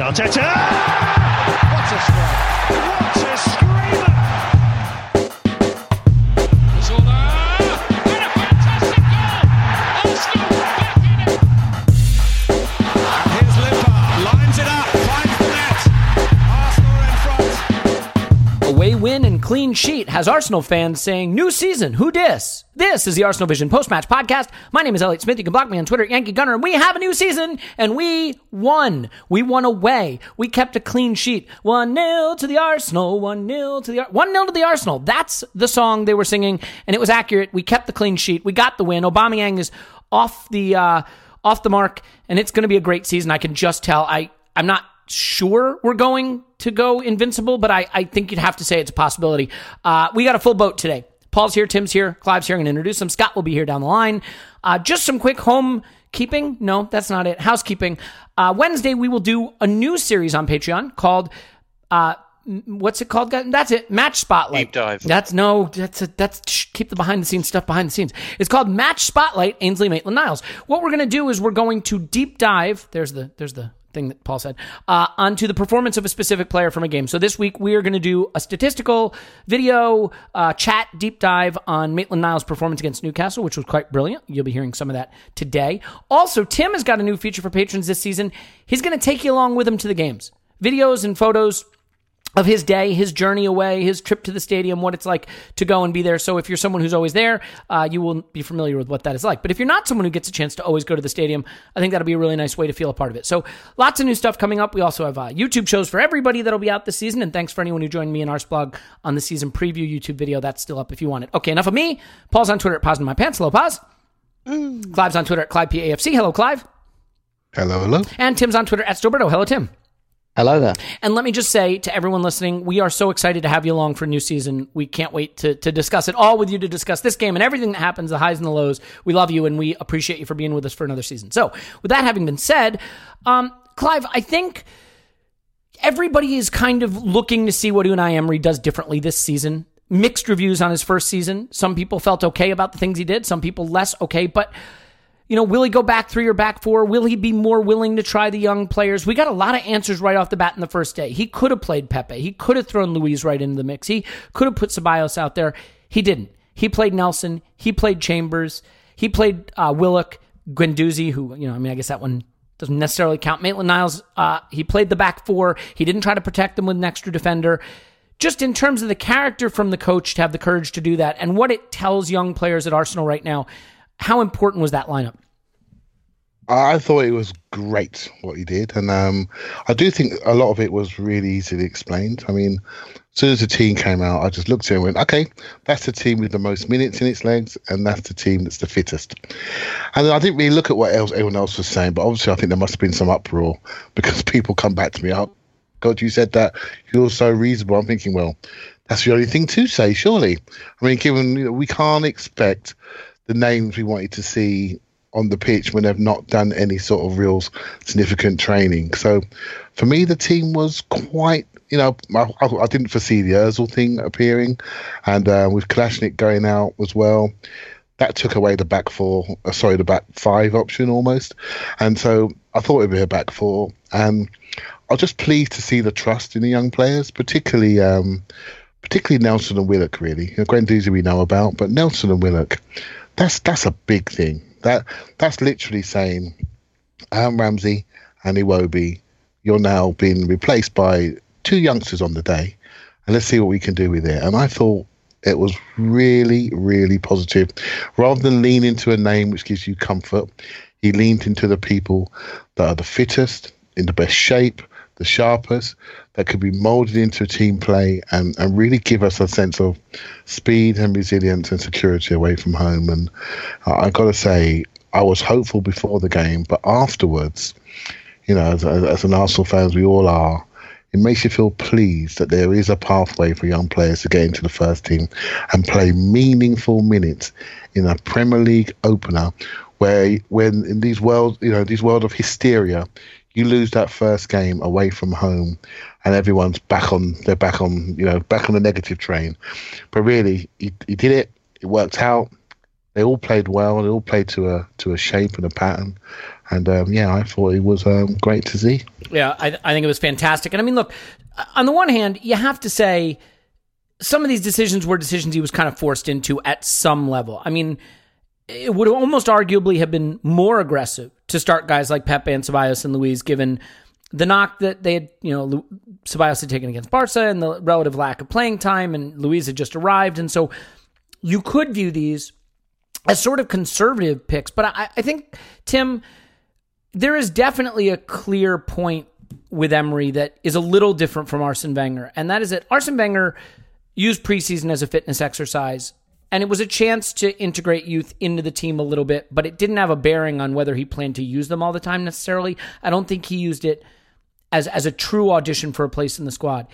Arteta! What a strike! What a screamer! Clean sheet has Arsenal fans saying, New season, who dis? This is the Arsenal Vision post match podcast. My name is Elliot Smith. You can block me on Twitter, Yankee Gunner, and we have a new season, and we won. We won away. We kept a clean sheet. 1 0 to the Arsenal, 1 0 to the Ar- 1 0 to the Arsenal. That's the song they were singing, and it was accurate. We kept the clean sheet. We got the win. Aubameyang is off the uh, off the mark, and it's going to be a great season. I can just tell. I I'm not sure we're going to go invincible, but I, I think you'd have to say it's a possibility. Uh, we got a full boat today. Paul's here, Tim's here, Clive's here. I'm going to introduce them. Scott will be here down the line. Uh, just some quick home keeping. No, that's not it. Housekeeping. Uh, Wednesday, we will do a new series on Patreon called, uh, what's it called? That's it. Match Spotlight. Deep dive. That's no, that's a, that's shh, keep the behind the scenes stuff behind the scenes. It's called Match Spotlight Ainsley Maitland Niles. What we're going to do is we're going to deep dive. There's the, there's the, thing that Paul said, uh, onto the performance of a specific player from a game. So this week we are going to do a statistical video uh, chat deep dive on Maitland Niles' performance against Newcastle, which was quite brilliant. You'll be hearing some of that today. Also, Tim has got a new feature for patrons this season. He's going to take you along with him to the games, videos and photos of his day, his journey away, his trip to the stadium, what it's like to go and be there. So if you're someone who's always there, uh, you will be familiar with what that is like. But if you're not someone who gets a chance to always go to the stadium, I think that'll be a really nice way to feel a part of it. So lots of new stuff coming up. We also have uh, YouTube shows for everybody that'll be out this season. And thanks for anyone who joined me in Arseblog on the season preview YouTube video. That's still up if you want it. Okay, enough of me. Paul's on Twitter at Poznan in My Pants. Hello, Pause. Clive's on Twitter at Clive PAFC. Hello, Clive. Hello, hello. And Tim's on Twitter at Stillberto. Hello, Tim. Hello there. And let me just say to everyone listening, we are so excited to have you along for a new season. We can't wait to, to discuss it all with you, to discuss this game and everything that happens, the highs and the lows. We love you and we appreciate you for being with us for another season. So, with that having been said, um, Clive, I think everybody is kind of looking to see what Unai Emery does differently this season. Mixed reviews on his first season. Some people felt okay about the things he did, some people less okay, but you know, will he go back three or back four? Will he be more willing to try the young players? We got a lot of answers right off the bat in the first day. He could have played Pepe. He could have thrown Luiz right into the mix. He could have put Ceballos out there. He didn't. He played Nelson. He played Chambers. He played uh, Willock, Guendouzi, who, you know, I mean, I guess that one doesn't necessarily count. Maitland Niles, uh, he played the back four. He didn't try to protect them with an extra defender. Just in terms of the character from the coach to have the courage to do that and what it tells young players at Arsenal right now, how important was that lineup? I thought it was great what he did, and um, I do think a lot of it was really easily explained. I mean, as soon as the team came out, I just looked at it and went, "Okay, that's the team with the most minutes in its legs, and that's the team that's the fittest." And I didn't really look at what else everyone else was saying, but obviously, I think there must have been some uproar because people come back to me, "Oh, God, you said that you're so reasonable." I'm thinking, well, that's the only thing to say, surely. I mean, given you know, we can't expect the names we wanted to see on the pitch when they've not done any sort of real significant training. So for me, the team was quite, you know, I, I, didn't foresee the Ozil thing appearing, and uh, with Kolasinac going out as well. That took away the back four, uh, sorry, the back five option almost, and so I thought it'd be a back four, and I was just pleased to see the trust in the young players, particularly um, particularly Nelson and Willock. Really, you know, Guendouzi we know about, but Nelson and Willock, that's that's a big thing. That that's literally saying, Aaron Ramsey and Iwobi, you're now being replaced by two youngsters on the day, and let's see what we can do with it. And I thought it was really, really positive. Rather than lean into a name which gives you comfort, he leaned into the people that are the fittest, in the best shape, the sharpest, that could be molded into a team play and, and really give us a sense of speed and resilience and security away from home. And I got to say, I was hopeful before the game, but afterwards, you know, as, as an Arsenal fans, we all are. It makes you feel pleased that there is a pathway for young players to get into the first team and play meaningful minutes in a Premier League opener, where when in these world, you know, these world of hysteria, you lose that first game away from home and everyone's back on they're back on you know back on the negative train but really he, he did it it worked out they all played well. They all played to a to a shape and a pattern. And um, yeah, I thought it was um, great to see. Yeah, I, I think it was fantastic. And I mean, look, on the one hand, you have to say some of these decisions were decisions he was kind of forced into at some level. I mean, it would almost arguably have been more aggressive to start guys like Pepe and Ceballos and Luiz, given the knock that they had, you know, Ceballos had taken against Barca and the relative lack of playing time, and Luiz had just arrived. And so you could view these as sort of conservative picks. But I, I think, Tim, there is definitely a clear point with Emery that is a little different from Arsene Wenger, and that is that Arsene Wenger used preseason as a fitness exercise, and it was a chance to integrate youth into the team a little bit, but it didn't have a bearing on whether he planned to use them all the time necessarily. I don't think he used it as as a true audition for a place in the squad.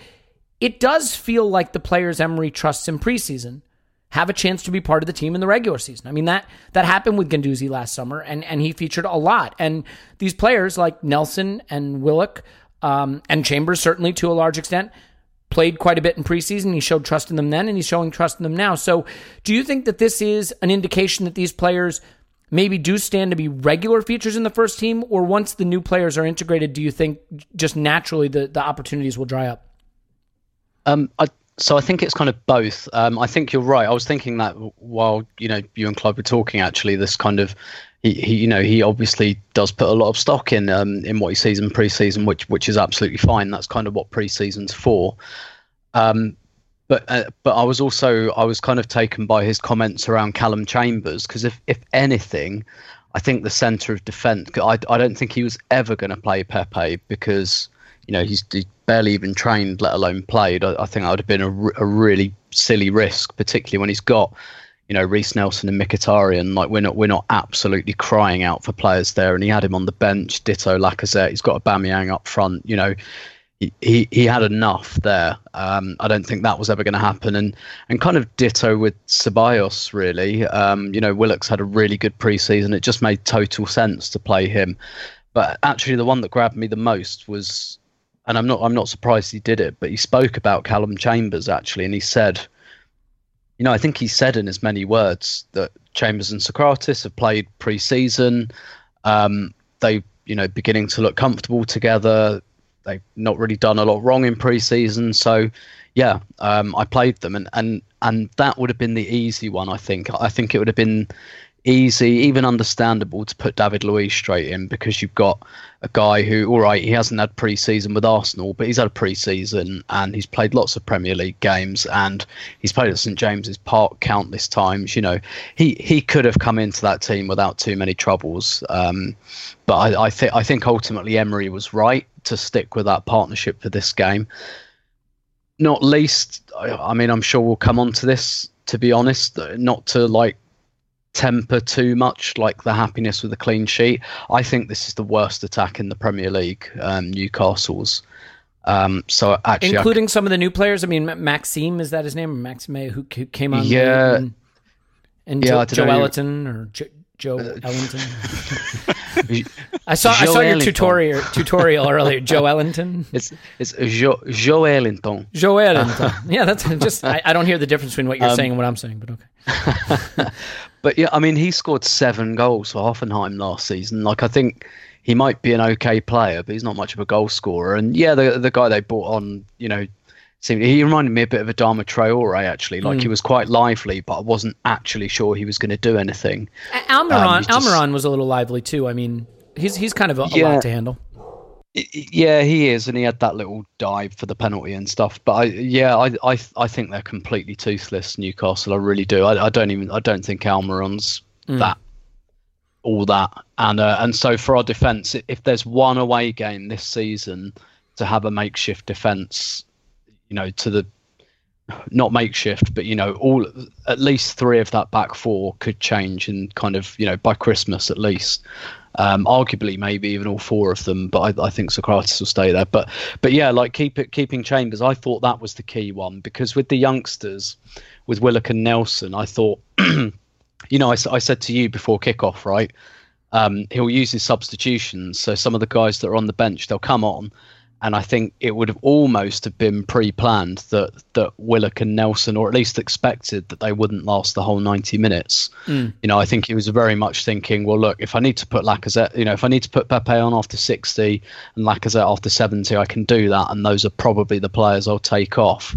It does feel like the players Emery trusts in preseason have a chance to be part of the team in the regular season. I mean that that happened with Guendouzi last summer, and and he featured a lot. And these players like Nelson and Willock um, and Chambers, certainly to a large extent, played quite a bit in preseason. He showed trust in them then, and he's showing trust in them now. So, do you think that this is an indication that these players? Maybe do stand to be regular features in the first team, or once the new players are integrated, do you think just naturally the, the opportunities will dry up? Um, I so I think it's kind of both. Um, I think you're right. I was thinking that while you know you and Clive were talking, actually, this kind of he, he you know he obviously does put a lot of stock in um, in what he sees in preseason, which which is absolutely fine. That's kind of what preseason's for. Um, but uh, but I was also I was kind of taken by his comments around Callum Chambers because if if anything, I think the centre of defence. I I don't think he was ever going to play Pepe because you know he's, barely even trained, let alone played. I, I think that would have been a, a really silly risk, particularly when he's got you know Reiss Nelson and Mkhitaryan. Like we're not we're not absolutely crying out for players there, and he had him on the bench. Ditto Lacazette. He's got a Aubameyang up front. You know. He, he, he had enough there. Um, I don't think that was ever going to happen, and and kind of ditto with Ceballos really. Um, you know, Willock's had a really good preseason. It just made total sense to play him. But actually, the one that grabbed me the most was and I'm not I'm not surprised he did it, but he spoke about Callum Chambers actually, and he said, you know, I think he said in as many words that Chambers and Sokratis have played pre-season. Um, they, you know, beginning to look comfortable together. They've not really done a lot wrong in pre-season, so yeah, um, I played them, and and and that would have been the easy one. I think. I think it would have been easy, even understandable to put David Luiz straight in because you've got a guy who, all right, he hasn't had pre-season with Arsenal, but he's had a pre-season and he's played lots of Premier League games and he's played at St James's Park countless times. You know, he he could have come into that team without too many troubles. Um, but I, I think I think ultimately Emery was right to stick with that partnership for this game. Not least, I, I mean, I'm sure we'll come on to this. To be honest, not to like temper too much, like the happiness with a clean sheet. I think this is the worst attack in the Premier League, um, Newcastle's. Um, so actually, including I, some of the new players. I mean, Maxime is that his name? Maxime, who, who came on? Yeah, and, and yeah, Jo, Joelinton or jo, Joe uh, Ellington. I saw Joe I saw your tutorial tutorial earlier. Joelinton. It's it's Joe Ellington. Joe Ellington. yeah, that's just I, I, don't hear the difference between what you're um, saying and what I'm saying, but okay. But yeah, I mean, he scored seven goals for Hoffenheim last season. Like, I think he might be an okay player, but he's not much of a goal scorer. And yeah, the the guy they bought on, you know, seemed he reminded me a bit of a Adama Traore actually. Like mm. he was quite lively, but I wasn't actually sure he was going to do anything. Almiron, um, just, Almiron was a little lively too. I mean, he's he's kind of a, a lot to handle. Yeah, he is, and he had that little dive for the penalty and stuff. But I, yeah, I, I, I think they're completely toothless, Newcastle. I really do. I, I don't even, I don't think Almiron's mm. that, all that. And uh, and so for our defence, if there's one away game this season to have a makeshift defence, you know, to the not makeshift, but you know, all at least three of that back four could change and kind of you know by Christmas at least. Um, arguably, maybe even all four of them, but I, I, think Sokratis will stay there. But but yeah, like keep it keeping Chambers. I thought that was the key one because with the youngsters, with Willock and Nelson, I thought, you know, I, I said to you before kickoff, right? Um, he'll use his substitutions. So some of the guys that are on the bench, they'll come on, And I think it would have almost have been pre-planned that that Willock and Nelson, or at least expected that they wouldn't last the whole 90 minutes. Hmm. You know, I think he was very much thinking, well, look, if I need to put Lacazette, you know, if I need to put Pepe on after 60 and Lacazette after 70, I can do that, and those are probably the players I'll take off.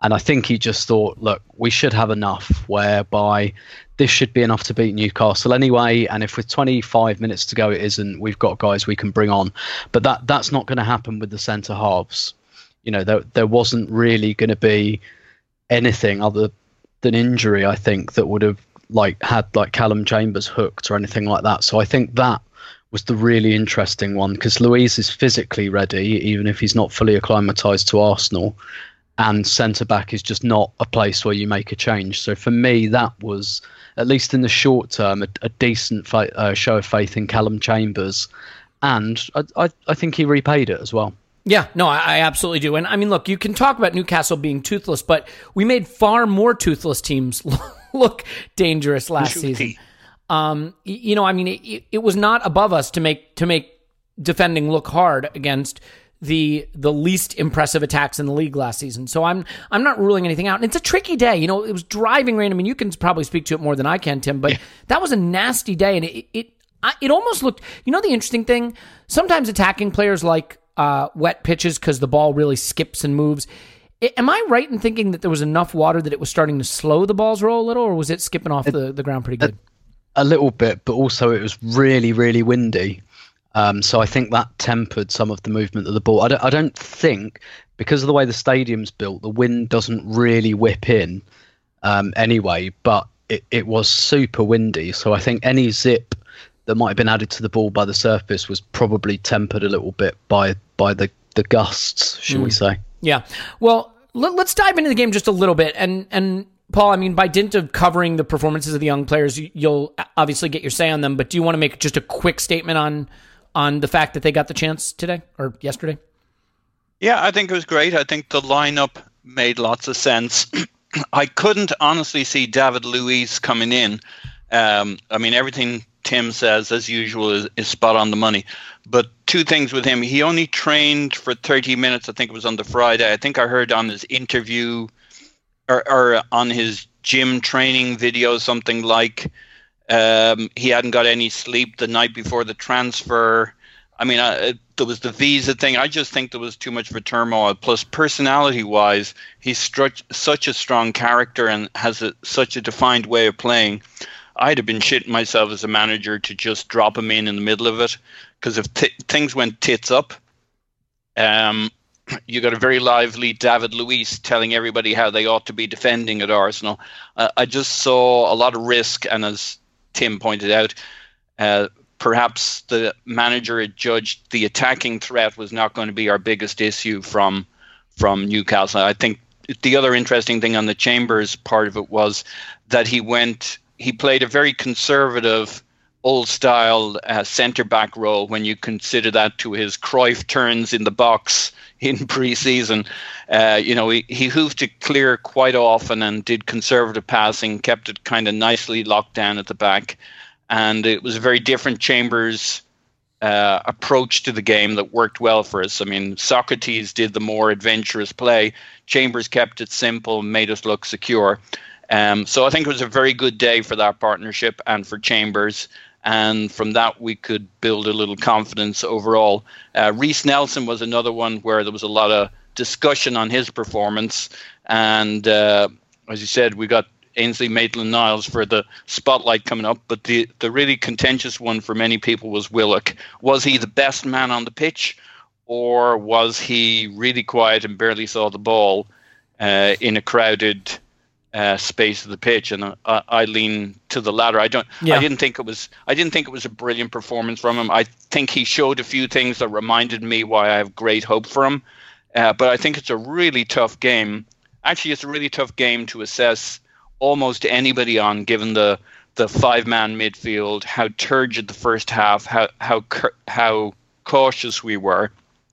And I think he just thought, look, we should have enough whereby this should be enough to beat Newcastle anyway. And if with 25 minutes to go it isn't, we've got guys we can bring on. But that that's not going to happen with the centre halves. You know, there there wasn't really going to be anything other than injury. I think that would have like had like Callum Chambers hooked or anything like that. So I think that was the really interesting one because Luiz is physically ready, even if he's not fully acclimatized to Arsenal and centre back is just not a place where you make a change. So for me, that was at least in the short term a, a decent fa- uh, show of faith in Callum Chambers, and I, I, I think he repaid it as well. Yeah, no, I, I absolutely do. And I mean, look, you can talk about Newcastle being toothless, but we made far more toothless teams look dangerous last season. Um, you know, I mean, it, it was not above us to make to make defending look hard against the the least impressive attacks in the league last season. So I'm I'm not ruling anything out. And it's a tricky day. You know, it was driving rain. I mean, you can probably speak to it more than I can, Tim. But that was a nasty day, and it it I, it almost looked. You know, the interesting thing. Sometimes attacking players like uh, wet pitches because the ball really skips and moves. Am I right in thinking that there was enough water that it was starting to slow the balls roll a little, or was it skipping off the, the ground pretty good? A little bit, but also it was really, really windy. Um, so I think that tempered some of the movement of the ball. I don't, I don't think, because of the way the stadium's built, the wind doesn't really whip in um, anyway, but it, it was super windy. So I think any zip that might have been added to the ball by the surface was probably tempered a little bit by by the, the gusts, shall we say. Yeah. Well, let, us dive into the game just a little bit. And and Paul, I mean, by dint of covering the performances of the young players, you'll obviously get your say on them. But do you want to make just a quick statement on on the fact that they got the chance today or yesterday? Yeah, I think it was great. I think the lineup made lots of sense. I couldn't honestly see David Luiz coming in. Um, I mean, everything Tim says, as usual, is, is spot on the money. But two things with him. He only trained for 30 minutes. I think it was on the Friday. I think I heard on his interview or, or on his gym training video something like um, he hadn't got any sleep the night before the transfer. I mean, uh, there was the visa thing. I just think there was too much of a turmoil. Plus, personality-wise, he's stru- such a strong character and has a, such a defined way of playing. I'd have been shitting myself as a manager to just drop him in in the middle of it, because if t- things went tits up, um, you got a very lively David Luiz telling everybody how they ought to be defending at Arsenal. Uh, I just saw a lot of risk, and as Tim pointed out, uh, perhaps the manager had judged the attacking threat was not going to be our biggest issue from from Newcastle. I think the other interesting thing on the Chambers part of it was that he went he played a very conservative old style uh, centre back role when you consider that to his Cruyff turns in the box in pre-season. Uh, you know, he, he hoofed it clear quite often and did conservative passing, kept it kind of nicely locked down at the back. And it was a very different Chambers uh, approach to the game that worked well for us. I mean, Sokratis did the more adventurous play. Chambers kept it simple, made us look secure. Um, so I think it was a very good day for that partnership and for Chambers. And from that, we could build a little confidence overall. Uh, Reiss Nelson was another one where there was a lot of discussion on his performance. And uh, as you said, we got Ainsley Maitland Niles for the spotlight coming up. But the, the really contentious one for many people was Willock. Was he the best man on the pitch, or was he really quiet and barely saw the ball uh, in a crowded uh, space of the pitch? And I, I lean to the latter. I don't. Yeah. I didn't think it was. I didn't think it was a brilliant performance from him. I think he showed a few things that reminded me why I have great hope for him. Uh, but I think it's a really tough game. Actually, it's a really tough game to assess almost anybody on, given the the five man midfield, how turgid the first half, how how how cautious we were.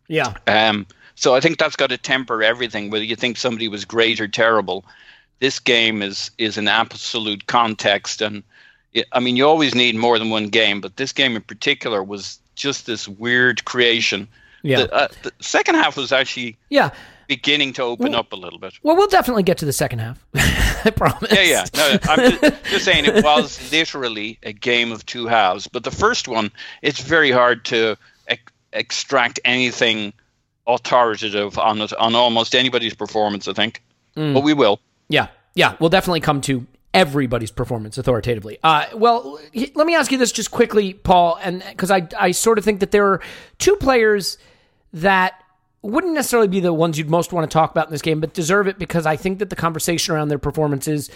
Yeah. Um, so I think that's got to temper everything. Whether you think somebody was great or terrible, this game is is an absolute context, and it, I mean you always need more than one game, but this game in particular was just this weird creation. Yeah. The, uh, the second half was actually Yeah. beginning to open up a little bit. Well, we'll definitely get to the second half. I promise. Yeah, yeah. No, I'm just, just saying it was literally a game of two halves. But the first one, it's very hard to ex- extract anything authoritative on it on almost anybody's performance. I think, but we will. Yeah, yeah, we'll definitely come to everybody's performance authoritatively. Uh, well, let me ask you this just quickly, Paul, and because I I sort of think that there are two players that wouldn't necessarily be the ones you'd most want to talk about in this game, but deserve it because I think that the conversation around their performances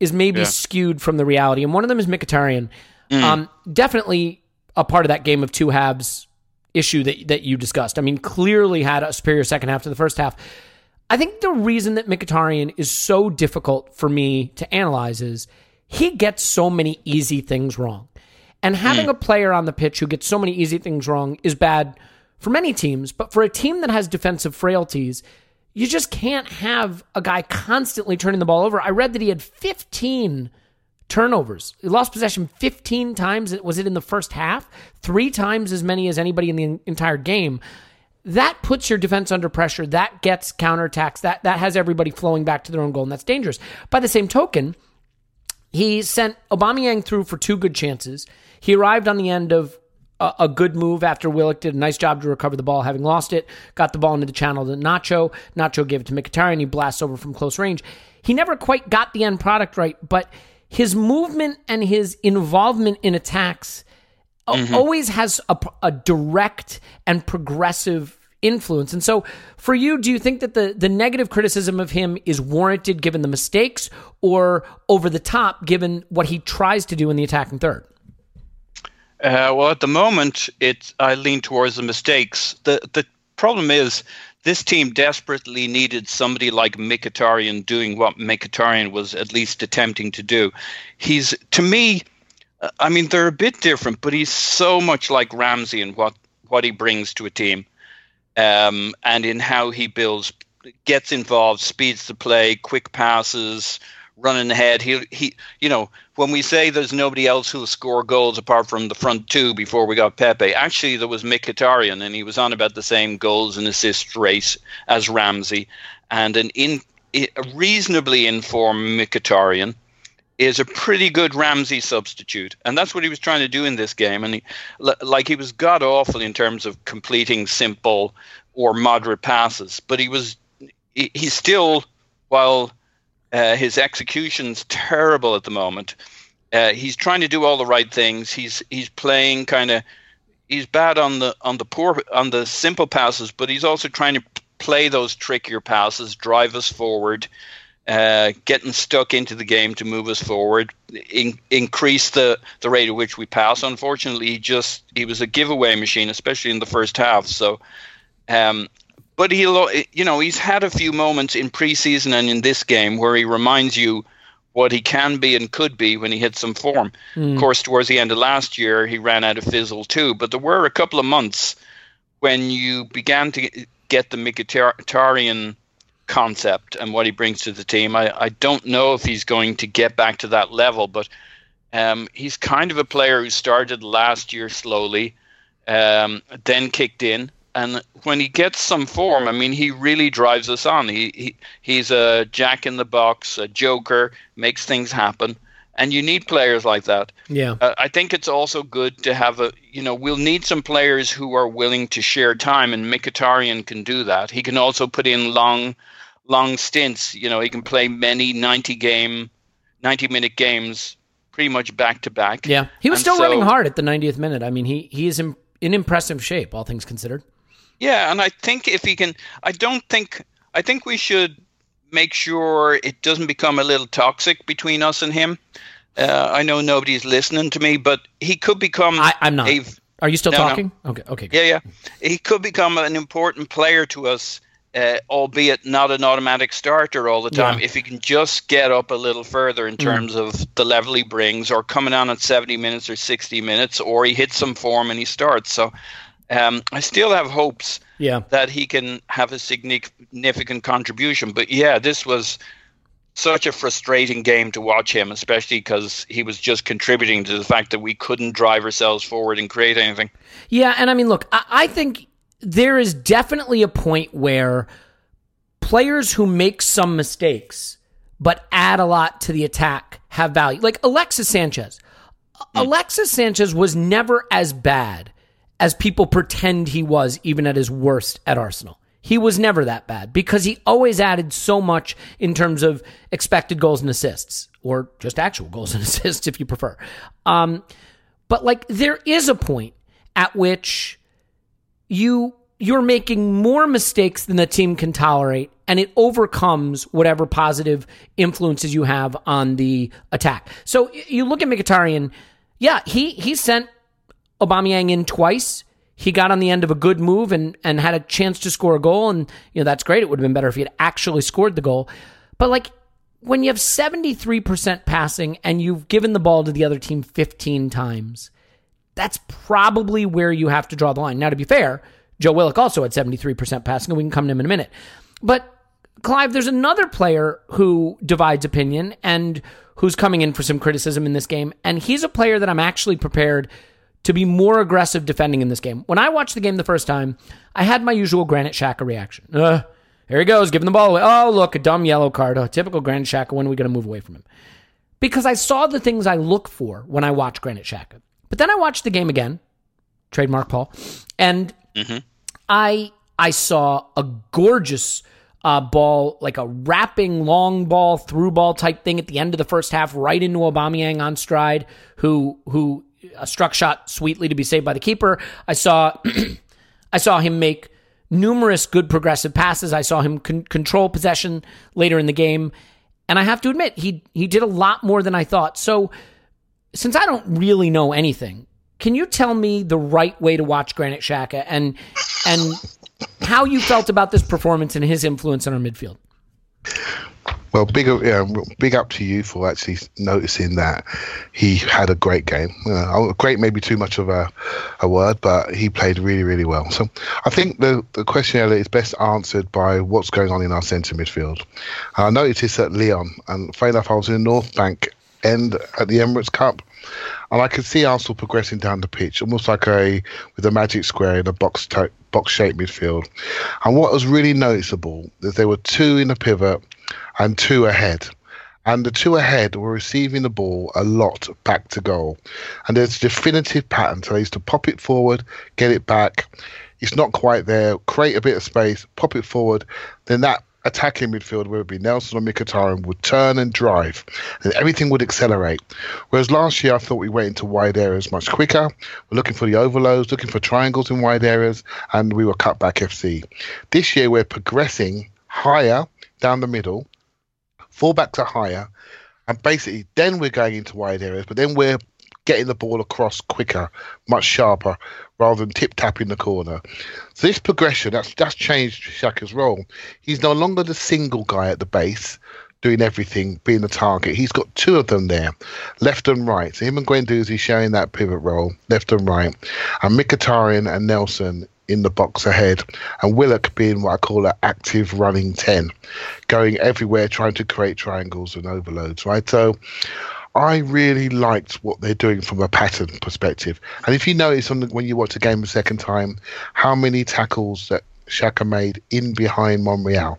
is maybe Yeah. skewed from the reality. And one of them is Mkhitaryan. Um, definitely a part of that game of two halves issue that that you discussed. I mean, clearly had a superior second half to the first half. I think the reason that Mkhitaryan is so difficult for me to analyze is he gets so many easy things wrong. And having hmm. a player on the pitch who gets so many easy things wrong is bad for many teams, but for a team that has defensive frailties, you just can't have a guy constantly turning the ball over. I read that he had 15 turnovers. He lost possession 15 times. Was it in the first half? Three times as many as anybody in the entire game. That puts your defense under pressure. That gets counterattacks. That that has everybody flowing back to their own goal, and that's dangerous. By the same token, he sent Aubameyang through for two good chances. He arrived on the end of a, a good move after Willock did a nice job to recover the ball, having lost it. Got the ball into the channel to Nacho. Nacho gave it to Mkhitaryan. He blasts over from close range. He never quite got the end product right, but his movement and his involvement in attacks a- always has a, a direct and progressive influence. And so, for you, do you think that the the negative criticism of him is warranted given the mistakes, or over the top given what he tries to do in the attacking third? Uh, well, at the moment, it's I lean towards the mistakes. the The problem is this team desperately needed somebody like Mkhitaryan doing what Mkhitaryan was at least attempting to do. He's to me, I mean, they're a bit different, but he's so much like Ramsey in what what he brings to a team, um, and in how he builds, gets involved, speeds the play, quick passes, running ahead. He he, you know, when we say there's nobody else who'll score goals apart from the front two before we got Pepe, actually there was Mkhitaryan, and he was on about the same goals and assist race as Ramsey, and an in a reasonably informed Mkhitaryan is a pretty good Ramsey substitute, and that's what he was trying to do in this game. And he, like he was god awful in terms of completing simple or moderate passes, but he was he, he still while uh, his execution's terrible at the moment. Uh, he's trying to do all the right things. He's he's playing kind of he's bad on the on the poor on the simple passes, but he's also trying to play those trickier passes, drive us forward, uh, getting stuck into the game to move us forward, in, increase the the rate at which we pass. Unfortunately, he just he was a giveaway machine, especially in the first half. So. Um, but he'll, you know, he's had a few moments in preseason and in this game where he reminds you what he can be and could be when he hits some form. Of course, towards the end of last year, he ran out of fizzle too. But there were a couple of months when you began to get the Mkhitaryan concept and what he brings to the team. I, I don't know if he's going to get back to that level, but um, he's kind of a player who started last year slowly, um, then kicked in. And when he gets some form, I mean, he really drives us on. He, he he's a jack in the box, a joker, makes things happen, and you need players like that. Yeah. Uh, I think it's also good to have a, you know, we'll need some players who are willing to share time, and Mkhitaryan can do that. He can also put in long, long stints. You know, he can play many ninety game, ninety minute games, pretty much back to back. Yeah. He was And still so- running hard at the 90th minute. I mean, he he is in, in impressive shape, all things considered. Yeah, and I think if he can, I don't think, I think we should make sure it doesn't become a little toxic between us and him. Uh, I know nobody's listening to me, but he could become. I, I'm not. a- Are you still No, no. talking? Okay. Okay. good. yeah, yeah. He could become an important player to us, uh, albeit not an automatic starter all the time. Yeah. If he can just get up a little further in terms of the level he brings, or coming on at 70 minutes or 60 minutes, or he hits some form and he starts. So um, I still have hopes Yeah. that he can have a significant contribution. But yeah, this was such a frustrating game to watch him, especially because he was just contributing to the fact that we couldn't drive ourselves forward and create anything. Yeah, and I mean, look, I, I think there is definitely a point where players who make some mistakes but add a lot to the attack have value. Like Alexis Sanchez. Alexis Sanchez was never as bad as people pretend he was, even at his worst at Arsenal. He was never that bad because he always added so much in terms of expected goals and assists, or just actual goals and assists if you prefer. Um, but like there is a point at which you you're making more mistakes than the team can tolerate and it overcomes whatever positive influences you have on the attack. So you look at Mkhitaryan, yeah, he he sent Aubameyang in twice. He got on the end of a good move and and had a chance to score a goal and you know that's great. It would have been better if he had actually scored the goal. But like when you have 73% passing and you've given the ball to the other team 15 times, that's probably where you have to draw the line. Now, to be fair, Joe Willock also had 73% passing, and we can come to him in a minute. But, Clive, there's another player who divides opinion and who's coming in for some criticism in this game, and he's a player that I'm actually prepared to be more aggressive defending in this game. When I watched the game the first time, I had my usual Granit Xhaka reaction. Uh, here he goes, giving the ball away. Oh, look, a dumb yellow card. Oh, typical Granit Xhaka. When are we going to move away from him? Because I saw the things I look for when I watch Granit Xhaka. But then I watched the game again, trademark Paul, and I I saw a gorgeous uh, ball, like a wrapping long ball through ball type thing at the end of the first half, right into Aubameyang on stride, who who uh, struck shot sweetly to be saved by the keeper. I saw I saw him make numerous good progressive passes. I saw him con- control possession later in the game, and I have to admit he he did a lot more than I thought. So since I don't really know anything, can you tell me the right way to watch Granit Xhaka and and how you felt about this performance and his influence on our midfield? Well, big yeah, big up to you for actually noticing that he had a great game. Uh, great, maybe too much of a, a word, but he played really, really well. So I think the the question is best answered by what's going on in our centre midfield. I noticed that Leon, and fair enough, I was in the North Bank end at the Emirates Cup, and I could see Arsenal progressing down the pitch, almost like a with a magic square in a box type box shaped midfield. And what was really noticeable is there were two in the pivot and two ahead. And the two ahead were receiving the ball a lot back to goal. And there's a definitive pattern. So they used to pop it forward, get it back. It's not quite there, create a bit of space, pop it forward. Then that attacking midfield, whether it be Nelson or Mkhitaryan, would turn and drive, and everything would accelerate. Whereas last year, I thought we went into wide areas much quicker. We're looking for the overloads, looking for triangles in wide areas, and we were cut back FC. This year, we're progressing higher down the middle, fullbacks are higher, and basically then we're going into wide areas, but then we're getting the ball across quicker, much sharper, rather than tip tapping the corner. So this progression that's that's changed Xhaka's role. He's no longer the single guy at the base doing everything, being the target. He's got two of them there, left and right. So him and Guendouzi sharing that pivot role, left and right, and Mkhitaryan and Nelson in the box ahead, and Willock being what I call an active running ten, going everywhere trying to create triangles and overloads. Right, so. I really liked what they're doing from a pattern perspective. And if you notice on the, when you watch the game a second time, how many tackles that Xhaka made in behind Monreal.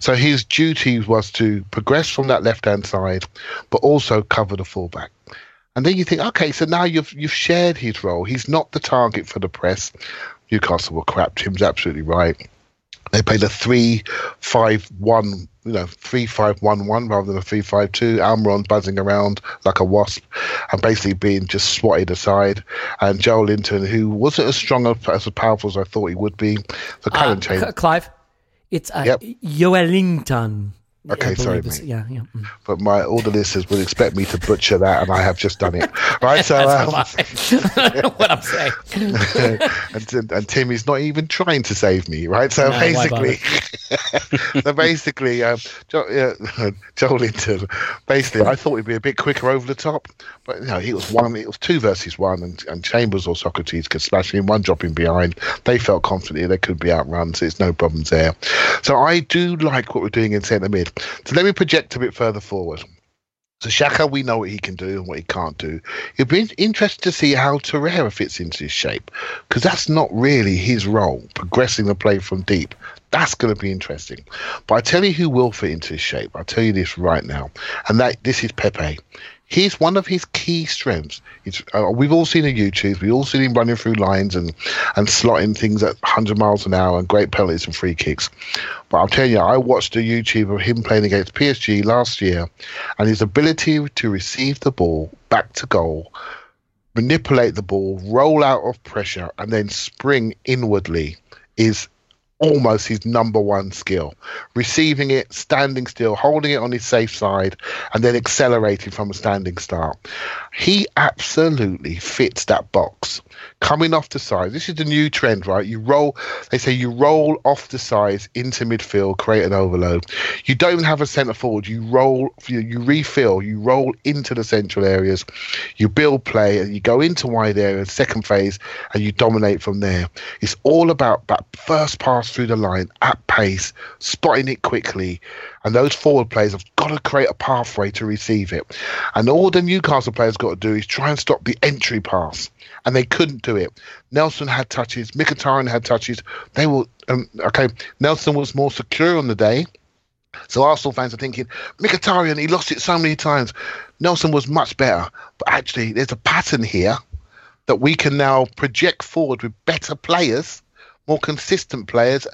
So his duty was to progress from that left hand side, but also cover the fullback. And then you think, okay, so now you've you've shared his role. He's not the target for the press. Newcastle were crap. Tim's absolutely right. They played a three-five-one, you know, three-five-one-one rather than a three-five-two. Almiron buzzing around like a wasp, and basically being just swatted aside. And Joel Linton, who wasn't as strong as powerful as I thought he would be, the Uh, current change. Clive, it's uh, Yep. Joelinton. Okay, I sorry, mate. Yeah, yeah. mm. but my all the listeners would expect me to butcher that, and I have just done it. Right, so um, what I'm saying. and, and Timmy's not even trying to save me, right? So No, basically, so basically, um, yeah, Joel Linton, basically, I thought he'd be a bit quicker over the top, but you know, it was one, it was two versus one, and, and Chambers or Sokratis could smash him, one dropping behind. They felt confident they could be outrun, so it's no problems there. So I do like what we're doing in centre mid. So let me project a bit further forward. So Xhaka, we know what he can do and what he can't do. It'd be interesting to see how Torreira fits into his shape because that's not really his role, progressing the play from deep. That's going to be interesting. But I tell you who will fit into his shape. I'll tell you this right now, and that this is Pepe. He's one of his key strengths. Uh, we've all seen the YouTubes. We've all seen him running through lines and, and slotting things at 100 miles an hour and great penalties and free kicks. But I'll tell you, I watched a YouTube of him playing against PSG last year, and his ability to receive the ball back to goal, manipulate the ball, roll out of pressure, and then spring inwardly is almost his number one skill. Receiving it, standing still, holding it on his safe side, and then accelerating from a standing start. He absolutely fits that box. Coming off the side, this is the new trend, right? You roll, they say you roll off the sides into midfield, create an overload. You don't even have a centre forward. You roll, you, you refill, you roll into the central areas, you build play, and you go into wide areas, second phase, and you dominate from there. It's all about that first pass through the line at pace, spotting it quickly, and those forward players have got to create a pathway to receive it. And all the Newcastle players got to do is try and stop the entry pass, and they couldn't do it. Nelson had touches, Mkhitaryan had touches. They were um, okay. Nelson was more secure on the day. So Arsenal fans are thinking, Mkhitaryan, he lost it so many times. Nelson was much better. But actually, there's a pattern here that we can now project forward with better players, more consistent players,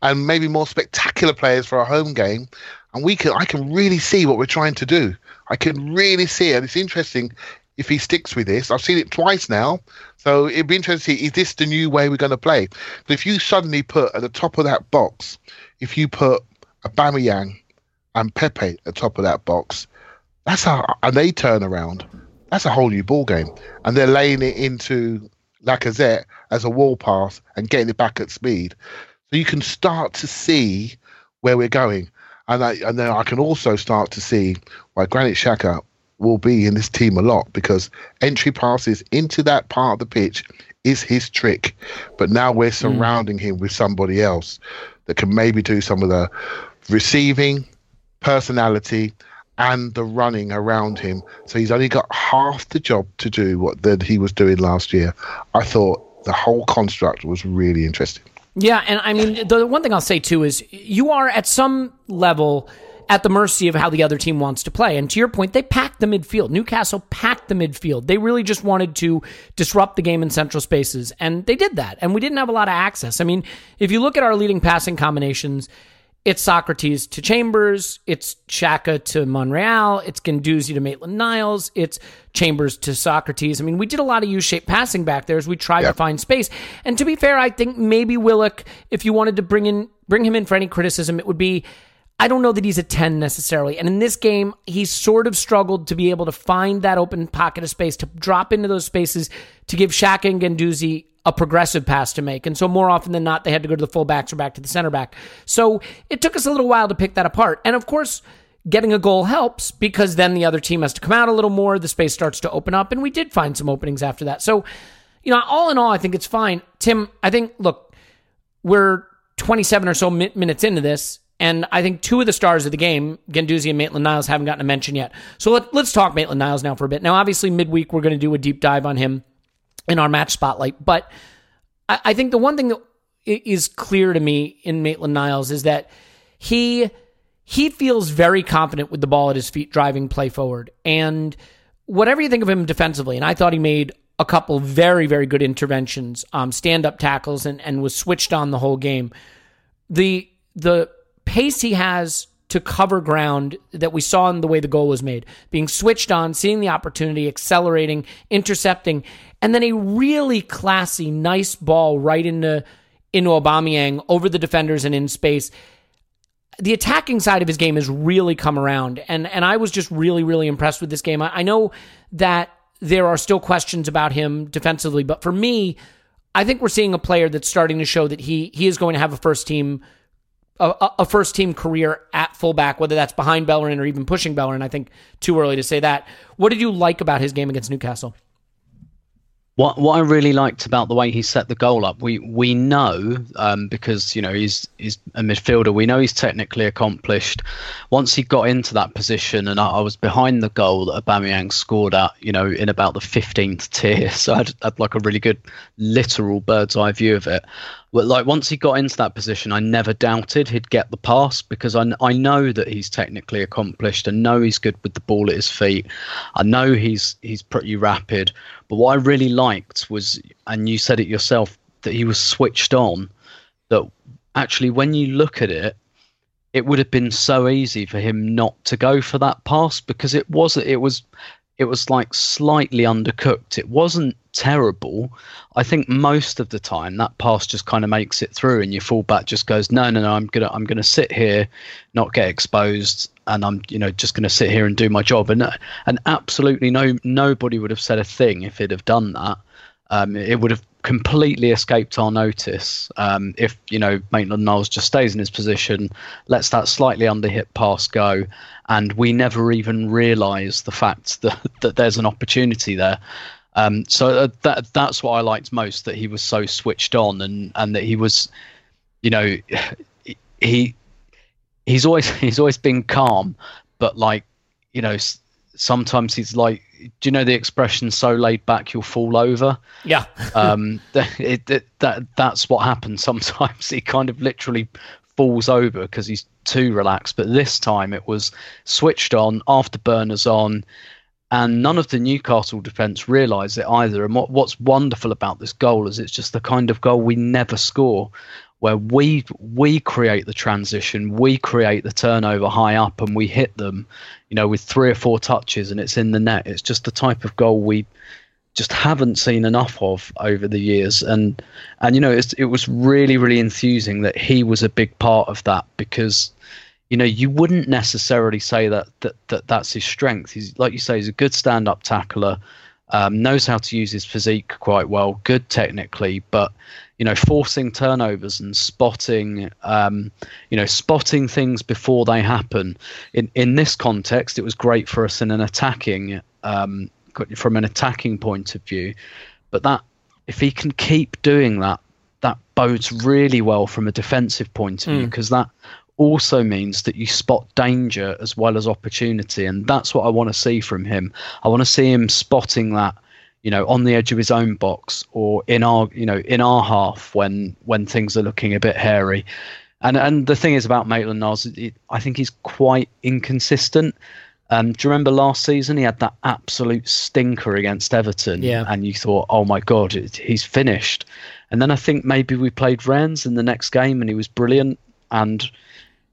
and maybe more spectacular players for our home game. And we can, I can really see what we're trying to do. I can really see it. And it's interesting if he sticks with this. I've seen it twice now. So it'd be interesting to see, is this the new way we're going to play? But if you suddenly put at the top of that box, if you put Aubameyang and Pepe at the top of that box, that's how, and they turn around. That's a whole new ball game, and they're laying it into Lacazette as a wall pass and getting it back at speed. So you can start to see where we're going, and I, and then I can also start to see why Granit Xhaka will be in this team a lot because entry passes into that part of the pitch is his trick. But now we're hmm. surrounding him with somebody else that can maybe do some of the receiving, personality, and the running around him. So he's only got half the job to do what that he was doing last year. I thought the whole construct was really interesting. Yeah, and I mean the one thing I'll say too is you are at some level at the mercy of how the other team wants to play. And to your point, they packed the midfield. Newcastle packed the midfield. They really just wanted to disrupt the game in central spaces, and they did that. And we didn't have a lot of access. I mean, if you look at our leading passing combinations, it's Sokratis to Chambers, it's Xhaka to Monreal, it's Guendouzi to Maitland Niles, it's Chambers to Sokratis. I mean, we did a lot of U-shaped passing back there as we tried to find space. And to be fair, I think maybe Willock, if you wanted to bring in bring him in for any criticism, it would be I don't know that he's a 10 necessarily. And in this game, he's sort of struggled to be able to find that open pocket of space, to drop into those spaces, to give Xhaka and Guendouzi a progressive pass to make. And so more often than not, they had to go to the fullbacks or back to the center back. So it took us a little while to pick that apart. And of course, getting a goal helps because then the other team has to come out a little more. The space starts to open up. And we did find some openings after that. So, you know, all in all, I think it's fine. Tim, I think, look, we're 27 or so minutes into this. And I think two of the stars of the game, Guendouzi and Maitland Niles, haven't gotten a mention yet. So let, us talk Maitland Niles now for a bit. Now, obviously, midweek, we're going to do a deep dive on him in our match spotlight. But I, I think the one thing that is clear to me in Maitland Niles is that he he feels very confident with the ball at his feet, driving play forward. And whatever you think of him defensively, and I thought he made a couple very, very good interventions, um, stand up tackles, and, and was switched on the whole game. The the pace he has to cover ground that we saw in the way the goal was made, being switched on, seeing the opportunity, accelerating, intercepting, and then a really classy, nice ball right into into Aubameyang over the defenders and in space. The attacking side of his game has really come around, and and I was just really really impressed with this game. I, I know that there are still questions about him defensively, but for me, I think we're seeing a player that's starting to show that he he is going to have a first team a, a first team career at fullback, whether that's behind Bellerin or even pushing Bellerin. I think too early to say that. What did you like about his game against Newcastle? What what I really liked about the way he set the goal up, we we know um, because you know he's he's a midfielder. We know he's technically accomplished. Once he got into that position, and I, I was behind the goal that Aubameyang scored at, you know, in about the fifteenth tier, so I had, had like a really good literal bird's eye view of it. Like once he got into that position, I never doubted he'd get the pass because I, I know that he's technically accomplished. I know he's good with the ball at his feet. I know he's he's pretty rapid. But what I really liked was, and you said it yourself, that he was switched on. That actually, when you look at it, it would have been so easy for him not to go for that pass because it was it was it was like slightly undercooked. It wasn't terrible. I think most of the time that pass just kind of makes it through, and your fullback just goes, "No, no, no, I'm gonna I'm gonna sit here, not get exposed, and I'm you know just gonna sit here and do my job." And and absolutely no nobody would have said a thing if it'd have done that. Um, it would have completely escaped our notice um, if you know Maitland Niles just stays in his position, lets that slightly underhit pass go, and we never even realise the fact that that there's an opportunity there. Um, so uh, that that's what I liked most that he was so switched on and and that he was, you know, he he's always he's always been calm, but like you know sometimes he's like do you know the expression so laid back you'll fall over Yeah. um it, it, that that's what happens sometimes he kind of literally falls over because he's too relaxed but this time it was switched on afterburners on and none of the Newcastle defence realised it either. And what, what's wonderful about this goal is it's just the kind of goal we never score, where we we create the transition, we create the turnover high up, and we hit them, you know, with three or four touches, and it's in the net. It's just the type of goal we just haven't seen enough of over the years, and and you know, it was really really enthusing that he was a big part of that because you know, you wouldn't necessarily say that, that, that that's his strength. He's like you say, he's a good stand-up tackler, um, knows how to use his physique quite well, good technically, but you know, forcing turnovers and spotting, um, you know, spotting things before they happen. In in this context, it was great for us in an attacking, um, from an attacking point of view. But that, if he can keep doing that, that bodes really well from a defensive point of view because that also means that you spot danger as well as opportunity and that's what I want to see from him. I want to see him spotting that you know on the edge of his own box or in our you know in our half when when things are looking a bit hairy. And and the thing is about Maitland Niles, it, I think he's quite inconsistent. Um, do you remember last season he had that absolute stinker against Everton? Yeah. And you thought, oh my god, it, he's finished. And then I think maybe we played Rennes in the next game and he was brilliant. And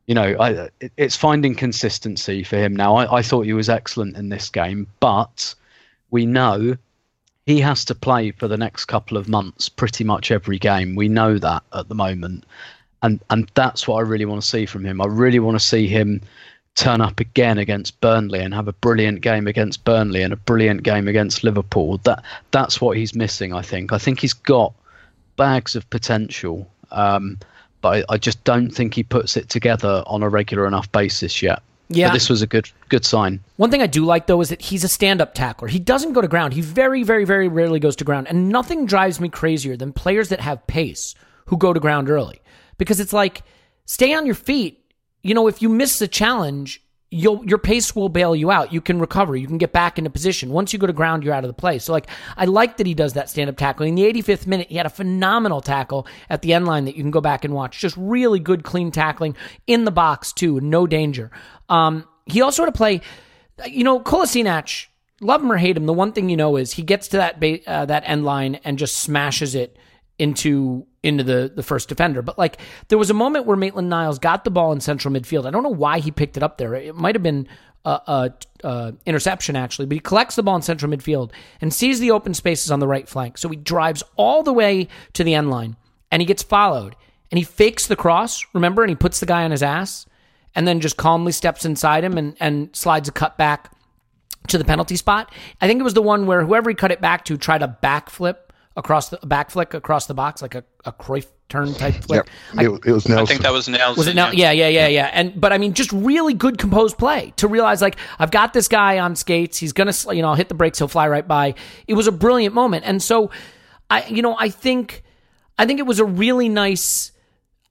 you know, I, it's finding consistency for him now. I, I thought he was excellent in this game, but we know he has to play for the next couple of months pretty much every game. We know that at the moment. And and that's what I really want to see from him. I really want to see him turn up again against Burnley and have a brilliant game against Burnley and a brilliant game against Liverpool. That that's what he's missing, I think. I think he's got bags of potential. Um, but I, I just don't think he puts it together on a regular enough basis yet. Yeah. But this was a good good sign. One thing I do like though is that he's a stand-up tackler. He doesn't go to ground. He very, very, very rarely goes to ground. And nothing drives me crazier than players that have pace who go to ground early. Because it's like, stay on your feet. You know, if you miss a challenge, you'll your pace will bail you out. You can recover. You can get back into position. Once you go to ground, you're out of the play. So like I like that he does that stand up tackling. In the 85th minute, he had a phenomenal tackle at the end line that you can go back and watch. Just really good, clean tackling in the box too, no danger. Um, he also had to play. You know, Kolasinac, love him or hate him, the one thing you know is he gets to that ba- uh, that end line and just smashes it into into the the first defender. But like there was a moment where Maitland Niles got the ball in central midfield. I don't know why he picked it up there. It might have been a, a, a, interception actually, but he collects the ball in central midfield and sees the open spaces on the right flank. So he drives all the way to the end line and he gets followed and he fakes the cross. Remember, and he puts the guy on his ass and then just calmly steps inside him and and slides a cut back to the penalty spot. I think it was the one where whoever he cut it back to tried a backflip across the back flick across the box, like a, a Cruyff turn type flick. Yep. It, it was Nelson. I think that was Nelson. Was it now? Yeah, yeah, yeah, yeah. And but I mean, just really good composed play to realize like I've got this guy on skates. He's gonna, you know, I'll hit the brakes. He'll fly right by. It was a brilliant moment. And so, I, you know, I think, I think it was a really nice,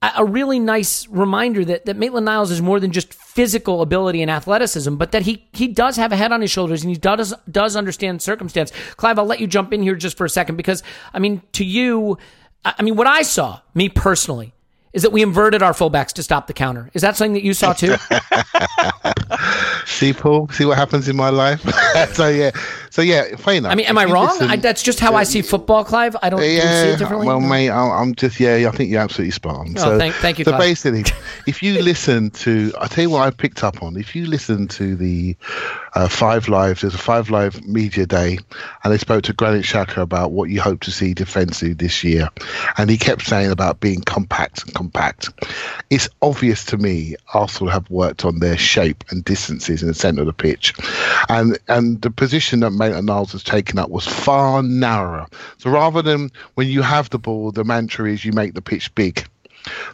a really nice reminder that that Maitland Niles is more than just physical ability and athleticism, but that he he does have a head on his shoulders and he does does understand circumstance. Clive, I'll let you jump in here just for a second because I mean, to you, I mean, what I saw, me personally, is that we inverted our fullbacks to stop the counter. Is that something that you saw too? See, Paul. See what happens in my life. so yeah, so yeah. Enough. I mean, am I wrong? I, that's just how I see football, Clive. I don't, do you see it differently. well, mate, I'm, I'm just yeah. I think you're absolutely spot on. Oh, so, thank- thank you, So Clive. basically, if you listen to, I tell you what, I picked up on. If you listen to the uh, Five Live, there's a Five Live media day, and they spoke to Granit Xhaka about what you hope to see defensively this year, and he kept saying about being compact and compact. It's obvious to me Arsenal have worked on their shape and distances in the centre of the pitch, and and the position that Maitland Niles has taken up was far narrower. So rather than when you have the ball, the mantra is you make the pitch big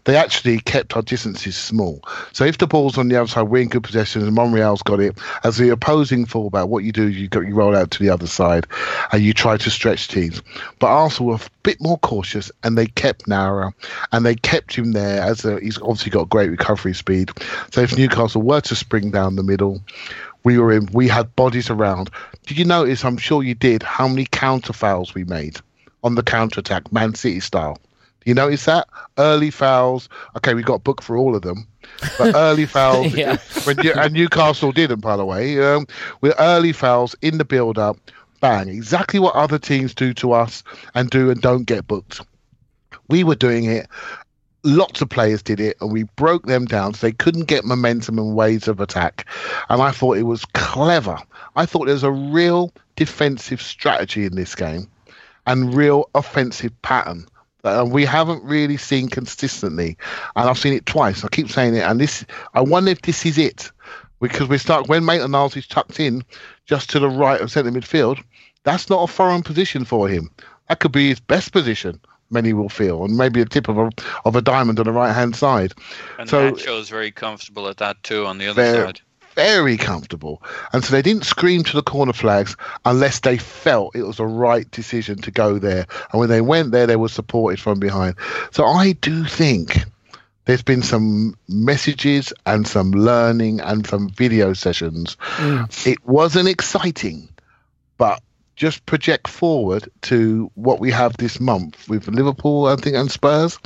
they actually kept our distances small. So if the ball's on the other side, we're in good possession, and Monreal's got it. As the opposing fullback, what you do is you go, you roll out to the other side, and you try to stretch teams. But Arsenal were a bit more cautious, and they kept narrower, and they kept him there. As a, he's obviously got great recovery speed. So if Newcastle were to spring down the middle, we were in. We had bodies around. Did you notice? I'm sure you did. How many counter fouls we made on the counter attack, Man City style? Do you notice that early fouls. Okay, we got booked for all of them, but early fouls. Yeah. when you, and Newcastle didn't, by the way. Um, with early fouls in the build-up, bang, exactly what other teams do to us and do and don't get booked. We were doing it. Lots of players did it, and we broke them down so they couldn't get momentum and ways of attack. And I thought it was clever. I thought there's a real defensive strategy in this game and real offensive pattern that uh, we haven't really seen consistently. And I've seen it twice. I keep saying it, and this I wonder if this is it. Because we start when Maitland Niles is tucked in just to the right of centre midfield, that's not a foreign position for him. That could be his best position, many will feel, and maybe a tip of a of a diamond on the right hand side. And so Nacho is very comfortable at that too on the other side. very comfortable. And so they didn't scream to the corner flags unless they felt it was the right decision to go there. And when they went there, they were supported from behind. So I do think there's been some messages and some learning and some video sessions. Mm. It wasn't exciting, but just project forward to what we have this month with Liverpool, I think, and Spurs.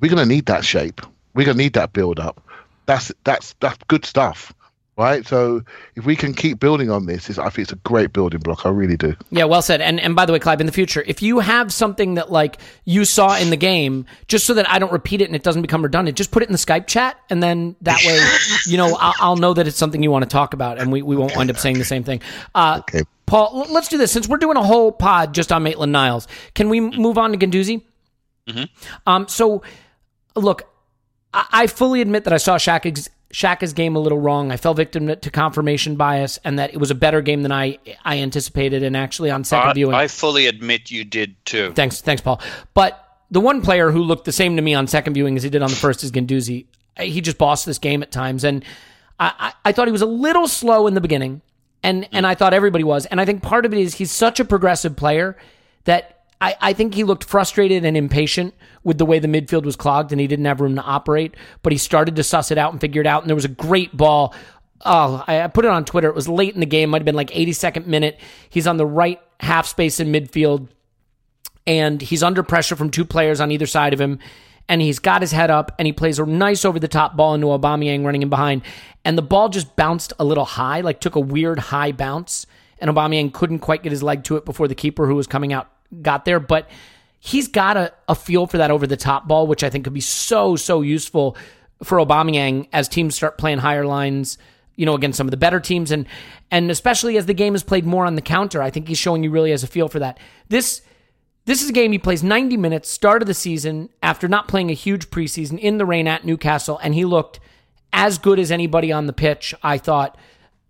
We're going to need that shape. We're going to need that build up. That's that's that's good stuff, right? So if we can keep building on this, it's, I think it's a great building block. I really do. Yeah, well said. And and by the way, Clive, in the future, if you have something that like you saw in the game, just so that I don't repeat it and it doesn't become redundant, just put it in the Skype chat, and then that way, you know, I'll, I'll know that it's something you want to talk about, and we, we won't wind up saying the same thing. Uh, Okay. Paul, l- let's do this since we're doing a whole pod just on Maitland Niles. Can we move on to Guendouzi? Um, so, look, I, I fully admit that I saw Xhaka's, Xhaka's game a little wrong. I fell victim to confirmation bias, and that it was a better game than I I anticipated. And actually, on second viewing, I fully admit you did too. thanks, thanks, Paul. But the one player who looked the same to me on second viewing as he did on the first is Guendouzi. He just bossed this game at times, and I, I, I thought he was a little slow in the beginning, and and I thought everybody was. And I think part of it is he's such a progressive player that I, I think he looked frustrated and impatient with the way the midfield was clogged and he didn't have room to operate. But he started to suss it out and figure it out. And there was a great ball. Oh, I I put it on Twitter. It was late in the game, might have been like 82nd minute. He's on the right half space in midfield and he's under pressure from two players on either side of him. And he's got his head up and he plays a nice over the top ball into Aubameyang running in behind. And the ball just bounced a little high, like took a weird high bounce. And Aubameyang couldn't quite get his leg to it before the keeper who was coming out got there. But he's got a, a feel for that over the top ball, which I think could be so, so useful for Aubameyang as teams start playing higher lines, you know, against some of the better teams. And, and especially as the game is played more on the counter, I think he's showing you really has a feel for that. This, this is a game he plays 90 minutes, start of the season, after not playing a huge preseason in the rain at Newcastle, and he looked as good as anybody on the pitch, I thought.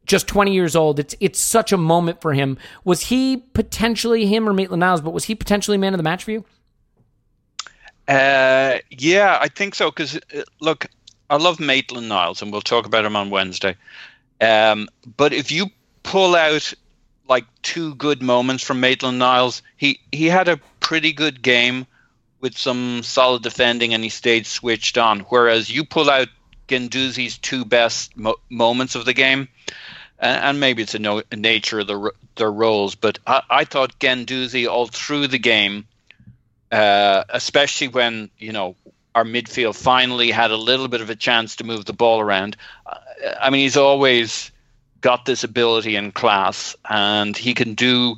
Just 20 years old. It's it's such a moment for him. Was he potentially him or Maitland Niles? But was he potentially man of the match for you? Uh, yeah, I think so. Because uh, look, I love Maitland Niles, and we'll talk about him on Wednesday. Um, but if you pull out like two good moments from Maitland Niles, he he had a pretty good game with some solid defending, and he stayed switched on. Whereas you pull out Guendouzi's two best mo- moments of the game, and, and maybe it's a, no, nature of the, their roles, but I, I thought Guendouzi all through the game uh, especially when you know our midfield finally had a little bit of a chance to move the ball around. Uh, I mean, he's always got this ability and class, and he can do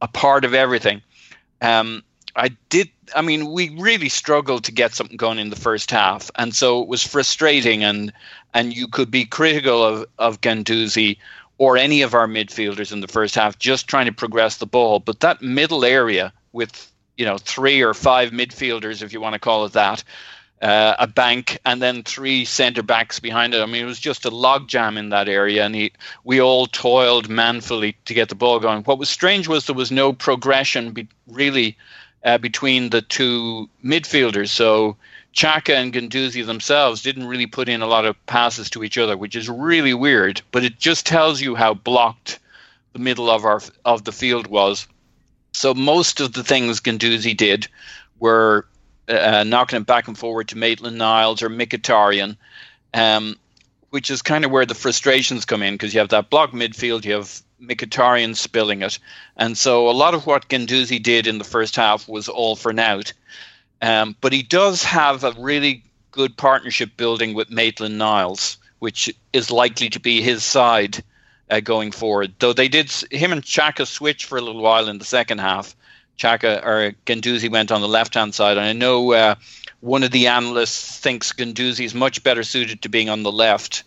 a part of everything. Um, I did. I mean, we really struggled to get something going in the first half, and so it was frustrating. And and you could be critical of of Guendouzi or any of our midfielders in the first half, just trying to progress the ball. But that middle area with you know three or five midfielders, if you want to call it that, uh, a bank, and then three centre backs behind it. I mean, it was just a logjam in that area, and he, we all toiled manfully to get the ball going. What was strange was there was no progression, be, really, uh, between the two midfielders. So. Xhaka and Guendouzi themselves didn't really put in a lot of passes to each other, which is really weird. But it just tells you how blocked the middle of our of the field was. So most of the things Guendouzi did were uh, knocking it back and forward to Maitland Niles or Mkhitaryan, um, which is kind of where the frustrations come in because you have that block midfield, you have Mkhitaryan spilling it, and so a lot of what Guendouzi did in the first half was all for naught. Um, but he does have a really good partnership building with Maitland Niles, which is likely to be his side uh, going forward. Though they did, him and Xhaka switch for a little while in the second half. Xhaka or Guendouzi went on the left hand side, and I know uh, one of the analysts thinks Guendouzi is much better suited to being on the left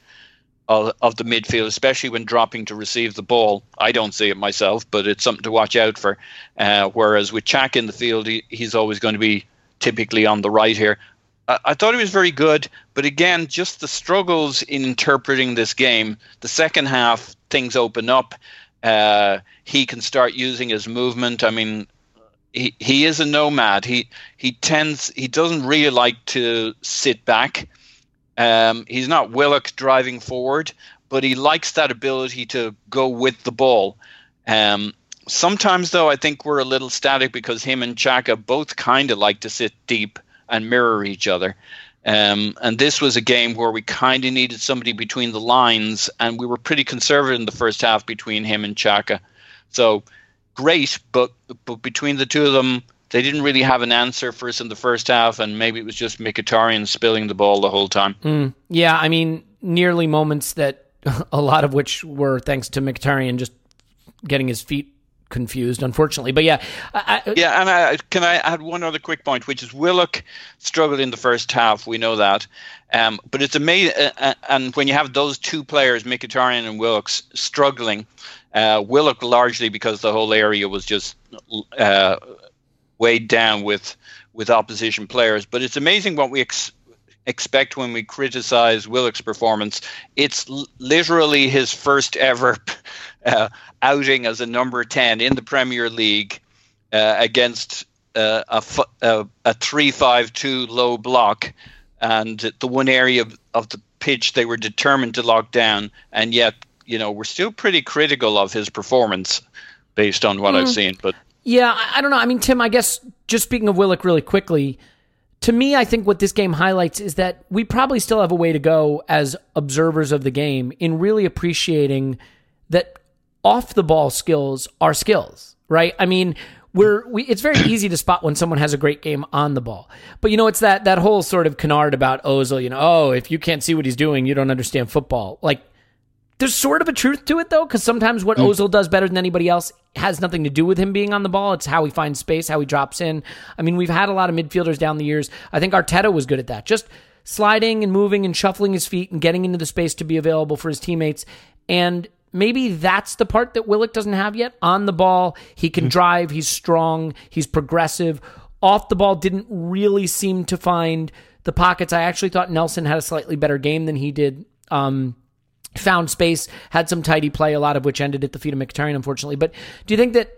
of, the midfield, especially when dropping to receive the ball. I don't see it myself, but it's something to watch out for. Uh, whereas with Xhaka in the field, he, he's always going to be typically on the right here. I, thought he was very good, but again, just the struggles in interpreting this game. The second half, things open up. Uh, he can start using his movement. I mean, he, he is a nomad. He he tends he doesn't really like to sit back. Um, he's not Willock driving forward, but he likes that ability to go with the ball. Um, sometimes though, I think we're a little static because him and Xhaka both kind of like to sit deep and mirror each other. Um, and this was a game where we kind of needed somebody between the lines, and we were pretty conservative in the first half between him and Xhaka. So great, but but between the two of them, they didn't really have an answer for us in the first half, and maybe it was just Mkhitaryan spilling the ball the whole time. Mm, yeah, I mean, nearly moments that a lot of which were thanks to Mkhitaryan just getting his feet confused, unfortunately. But yeah, I, yeah, and I, can I add one other quick point, which is Willock struggled in the first half. We know that, um, but it's amazing. Uh, and when you have those two players, Mkhitaryan and Willock, struggling, uh, Willock largely because the whole area was just uh, weighed down with with opposition players. But it's amazing what we ex- expect when we criticize Willock's performance. It's l- literally his first ever uh, outing as a number 10 in the Premier League uh, against uh, a, f- a, a 3-5-2 low block and the one area of, of the pitch they were determined to lock down and yet you know we're still pretty critical of his performance based on what I've seen but yeah, I, I don't know. I mean, Tim, I guess just speaking of Willock really quickly, to me, I think what this game highlights is that we probably still have a way to go as observers of the game in really appreciating that off the ball skills are skills, right? I mean, we're we it's very easy to spot when someone has a great game on the ball. But you know, it's that that whole sort of canard about Ozil, you know, oh, if you can't see what he's doing, you don't understand football. Like there's sort of a truth to it though, because sometimes what mm. Ozil does better than anybody else has nothing to do with him being on the ball. It's how he finds space, how he drops in. I mean, we've had a lot of midfielders down the years. I think Arteta was good at that. Just sliding and moving and shuffling his feet and getting into the space to be available for his teammates. And maybe that's the part that Willock doesn't have yet. On the ball, he can drive, he's strong, he's progressive. Off the ball, didn't really seem to find the pockets. I actually thought Nelson had a slightly better game than he did. Um, found space, had some tidy play, a lot of which ended at the feet of Mkhitaryan, unfortunately. But do you think that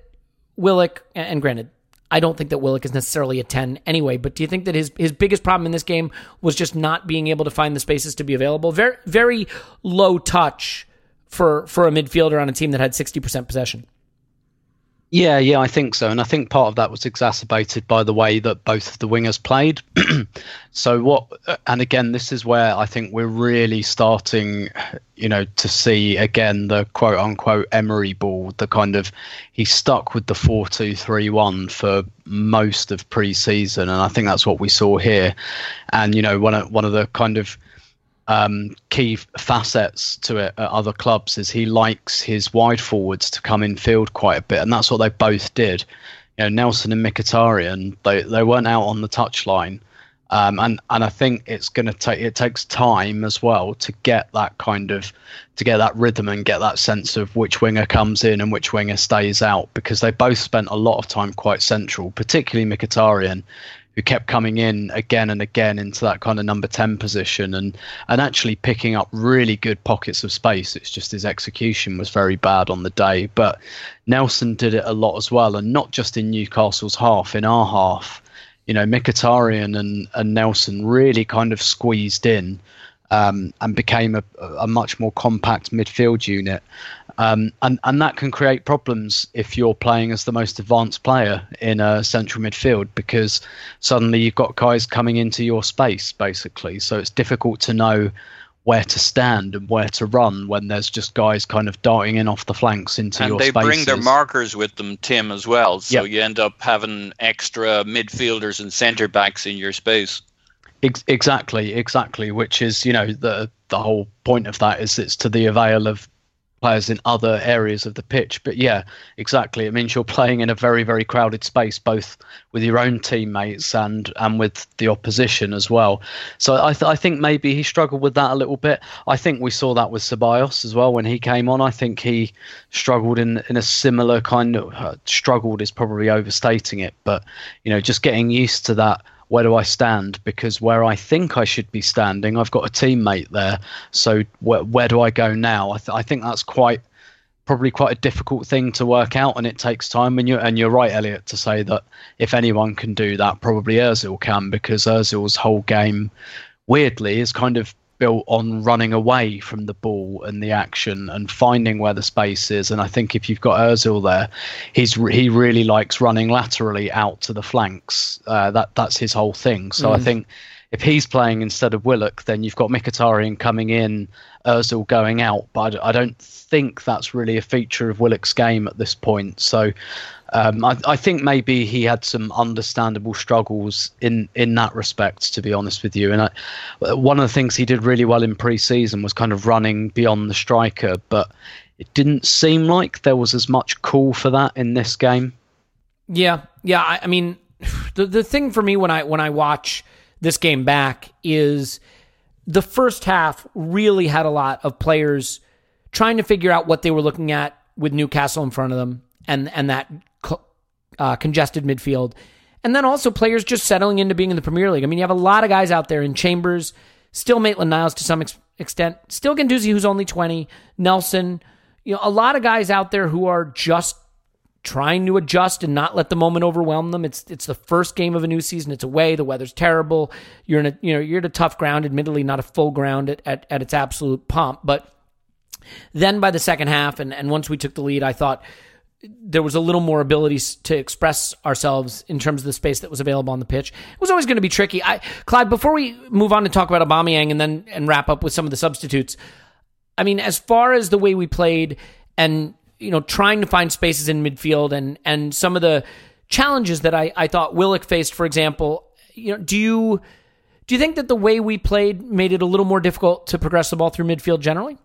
Willock, and granted, I don't think that Willock is necessarily a 10 anyway, but do you think that his, his biggest problem in this game was just not being able to find the spaces to be available? Very, very low touch for, for a midfielder on a team that had 60% possession. Yeah, yeah, I think so. And I think part of that was exacerbated by the way that both of the wingers played. so what uh, and again this is where I think we're really starting, you know, to see again the quote unquote Emery ball, the kind of he stuck with the four two three one for most of pre season and I think that's what we saw here. And, you know, one of one of the kind of um, key facets to it at other clubs is he likes his wide forwards to come in field quite a bit, and that's what they both did. You know, Nelson and Mkhitaryan, they they weren't out on the touchline, um, and and I think it's going to take it takes time as well to get that kind of to get that rhythm and get that sense of which winger comes in and which winger stays out because they both spent a lot of time quite central, particularly Mkhitaryan, who kept coming in again and again into that kind of number 10 position and and actually picking up really good pockets of space. It's just his execution was very bad on the day. But Nelson did it a lot as well and not just in Newcastle's half in our half. You know Mkhitaryan and and Nelson really kind of squeezed in um, and became a, a much more compact midfield unit um, and and that can create problems if you're playing as the most advanced player in a central midfield because suddenly you've got guys coming into your space basically. So it's difficult to know where to stand and where to run when there's just guys kind of darting in off the flanks into your space. and they bring their markers with them, Tim, as well. So Yep. you end up having extra midfielders and centre backs in your space. Ex- exactly, exactly. Which is, you know, the the whole point of that is it's to the avail of players in other areas of the pitch. But yeah, exactly. It means you're playing in a very, very crowded space, both with your own teammates and and with the opposition as well. So I th- I think maybe he struggled with that a little bit. I think we saw that with Ceballos as well when he came on. I think he struggled in in a similar kind of uh, struggled is probably overstating it, but you know, just getting used to that where do I stand? Because where I think I should be standing, I've got a teammate there. So where, where do I go now? I, th- I think that's quite probably quite a difficult thing to work out, and it takes time. And you and you're right, Elliot, to say that if anyone can do that, probably Özil can, because Özil's whole game, weirdly, is kind of built on running away from the ball and the action and finding where the space is. And I think if you've got Özil there, he's he really likes running laterally out to the flanks. Uh, that that's his whole thing. So I think if he's playing instead of Willock, then you've got Mkhitaryan coming in, Özil going out. But I don't think that's really a feature of Willock's game at this point. So um, I, I think maybe he had some understandable struggles in, in that respect, to be honest with you. And I, one of the things he did really well in pre-season was kind of running beyond the striker, but it didn't seem like there was as much call for that in this game. Yeah, yeah. I, I mean, the the thing for me when I when I watch this game back is the first half really had a lot of players trying to figure out what they were looking at with Newcastle in front of them and and that uh, congested midfield, and then also players just settling into being in the Premier League. I mean, you have a lot of guys out there in Chambers, still Maitland Niles to some ex- extent, still Guendouzi who's only twenty, Nelson. You know, a lot of guys out there who are just trying to adjust and not let the moment overwhelm them. It's it's the first game of a new season. It's away. The weather's terrible. You're in a you know you're at a tough ground. Admittedly, not a full ground at, at, at its absolute pomp. But then by the second half, and and once we took the lead, I thought there was a little more ability to express ourselves in terms of the space that was available on the pitch. It was always going to be tricky. I Clive, before we move on to talk about Aubameyang and then and wrap up with some of the substitutes. I mean, as far as the way we played and you know trying to find spaces in midfield and and some of the challenges that I, I thought Willock faced, for example, you know, do you do you think that the way we played made it a little more difficult to progress the ball through midfield generally?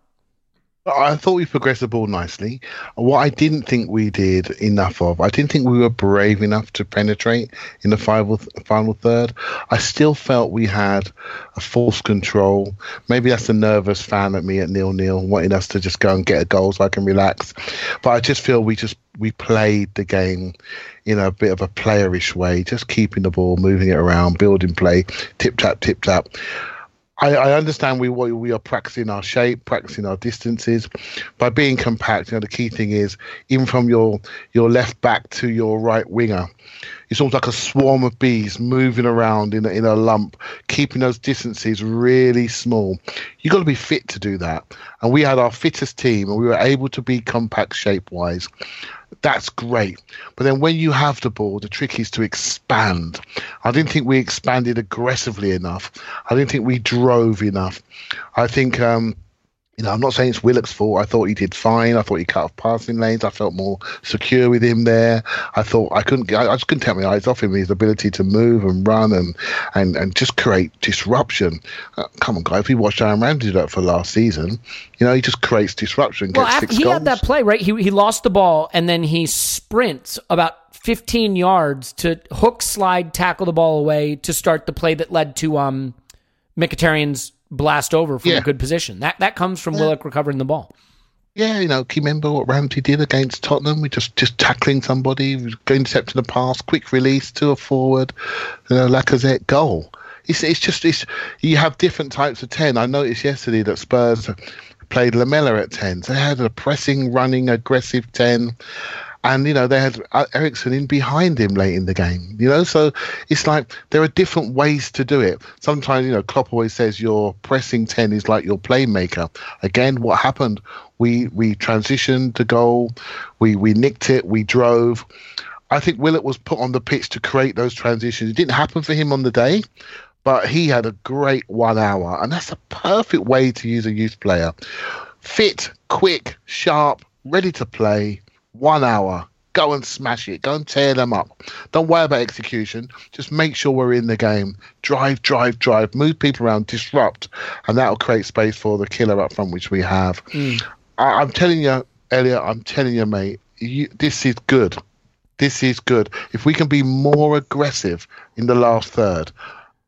I thought we progressed the ball nicely. What I didn't think we did enough of, I didn't think we were brave enough to penetrate in the final, final third. I still felt we had a false control. Maybe that's the nervous fan at me at nil nil, wanting us to just go and get a goal so I can relax. But I just feel we just we played the game in a bit of a playerish way, just keeping the ball, moving it around, building play, tip tap, tip tap. I, I understand we we are practicing our shape, practicing our distances. By being compact, you know, the key thing is even from your your left back to your right winger, it's almost like a swarm of bees moving around in a, in a lump, keeping those distances really small. You've got to be fit to do that. And we had our fittest team, and we were able to be compact shape wise that's great. But then when you have the ball, the trick is to expand. I didn't think we expanded aggressively enough. I didn't think we drove enough. I think um, you know, I'm not saying it's Willock's fault. I thought he did fine. I thought he cut off passing lanes. I felt more secure with him there. I thought I couldn't, I, just couldn't take my eyes off him. His ability to move and run and and, and just create disruption. Uh, come on, guys. If you watched Aaron Ramsey do that for last season, you know, he just creates disruption. Well, after, he goals. had that play right. He he lost the ball and then he sprints about 15 yards to hook, slide, tackle the ball away to start the play that led to um Mkhitaryan's blast over from Yeah. a good position. That that comes from Willock recovering the ball. Yeah, you know, can you remember what Ramsey did against Tottenham? We just just tackling somebody, intercepting the pass, quick release to a forward, you know, Lacazette goal. It's it's just it's you have different types of ten. I noticed yesterday that Spurs played Lamela at ten. So they had a pressing, running, aggressive ten. And you know they had uh, Eriksen in behind him late in the game. You know, so it's like there are different ways to do it. Sometimes you know Klopp always says your pressing ten is like your playmaker. Again, what happened? We we transitioned to goal, we we nicked it, we drove. I think Willock was put on the pitch to create those transitions. It didn't happen for him on the day, but he had a great one hour, and that's a perfect way to use a youth player. Fit, quick, sharp, ready to play. One hour. Go and smash it. Go and tear them up. Don't worry about execution. Just make sure we're in the game. Drive, drive, drive. Move people around. Disrupt, and that'll create space for the killer up front, which we have. Mm. I, I'm telling you, Elliot. I'm telling you, mate. You, this is good. This is good. If we can be more aggressive in the last third,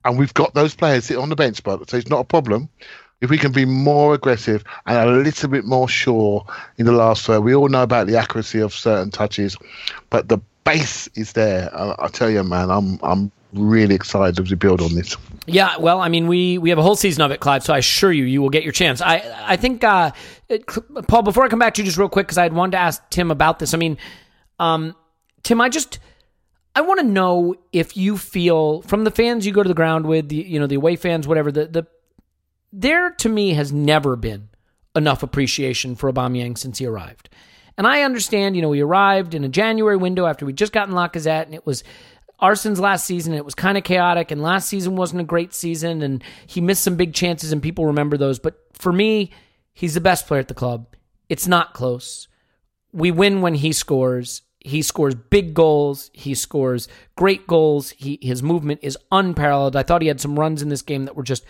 and we've got those players sitting on the bench, but so it's not a problem. If we can be more aggressive and a little bit more sure in the last third, we all know about the accuracy of certain touches, but the base is there. I, I tell you, man, I'm I'm really excited as we build on this. Yeah, well, I mean, we we have a whole season of it, Clive. So I assure you, you will get your chance. I I think, uh, it, Paul. Before I come back to you, just real quick, because I had wanted to ask Tim about this. I mean, um, Tim, I just I want to know if you feel from the fans you go to the ground with, the you know the away fans, whatever. The the there to me has never been enough appreciation for Aubameyang since he arrived. And I understand, you know, he arrived in a January window after we'd just gotten Lacazette, and it was Arsène's last season. And it was kind of chaotic, and last season wasn't a great season, and he missed some big chances, and people remember those. But for me, he's the best player at the club. It's not close. We win when he scores. He scores big goals. He scores great goals. He his movement is unparalleled. I thought he had some runs in this game that were just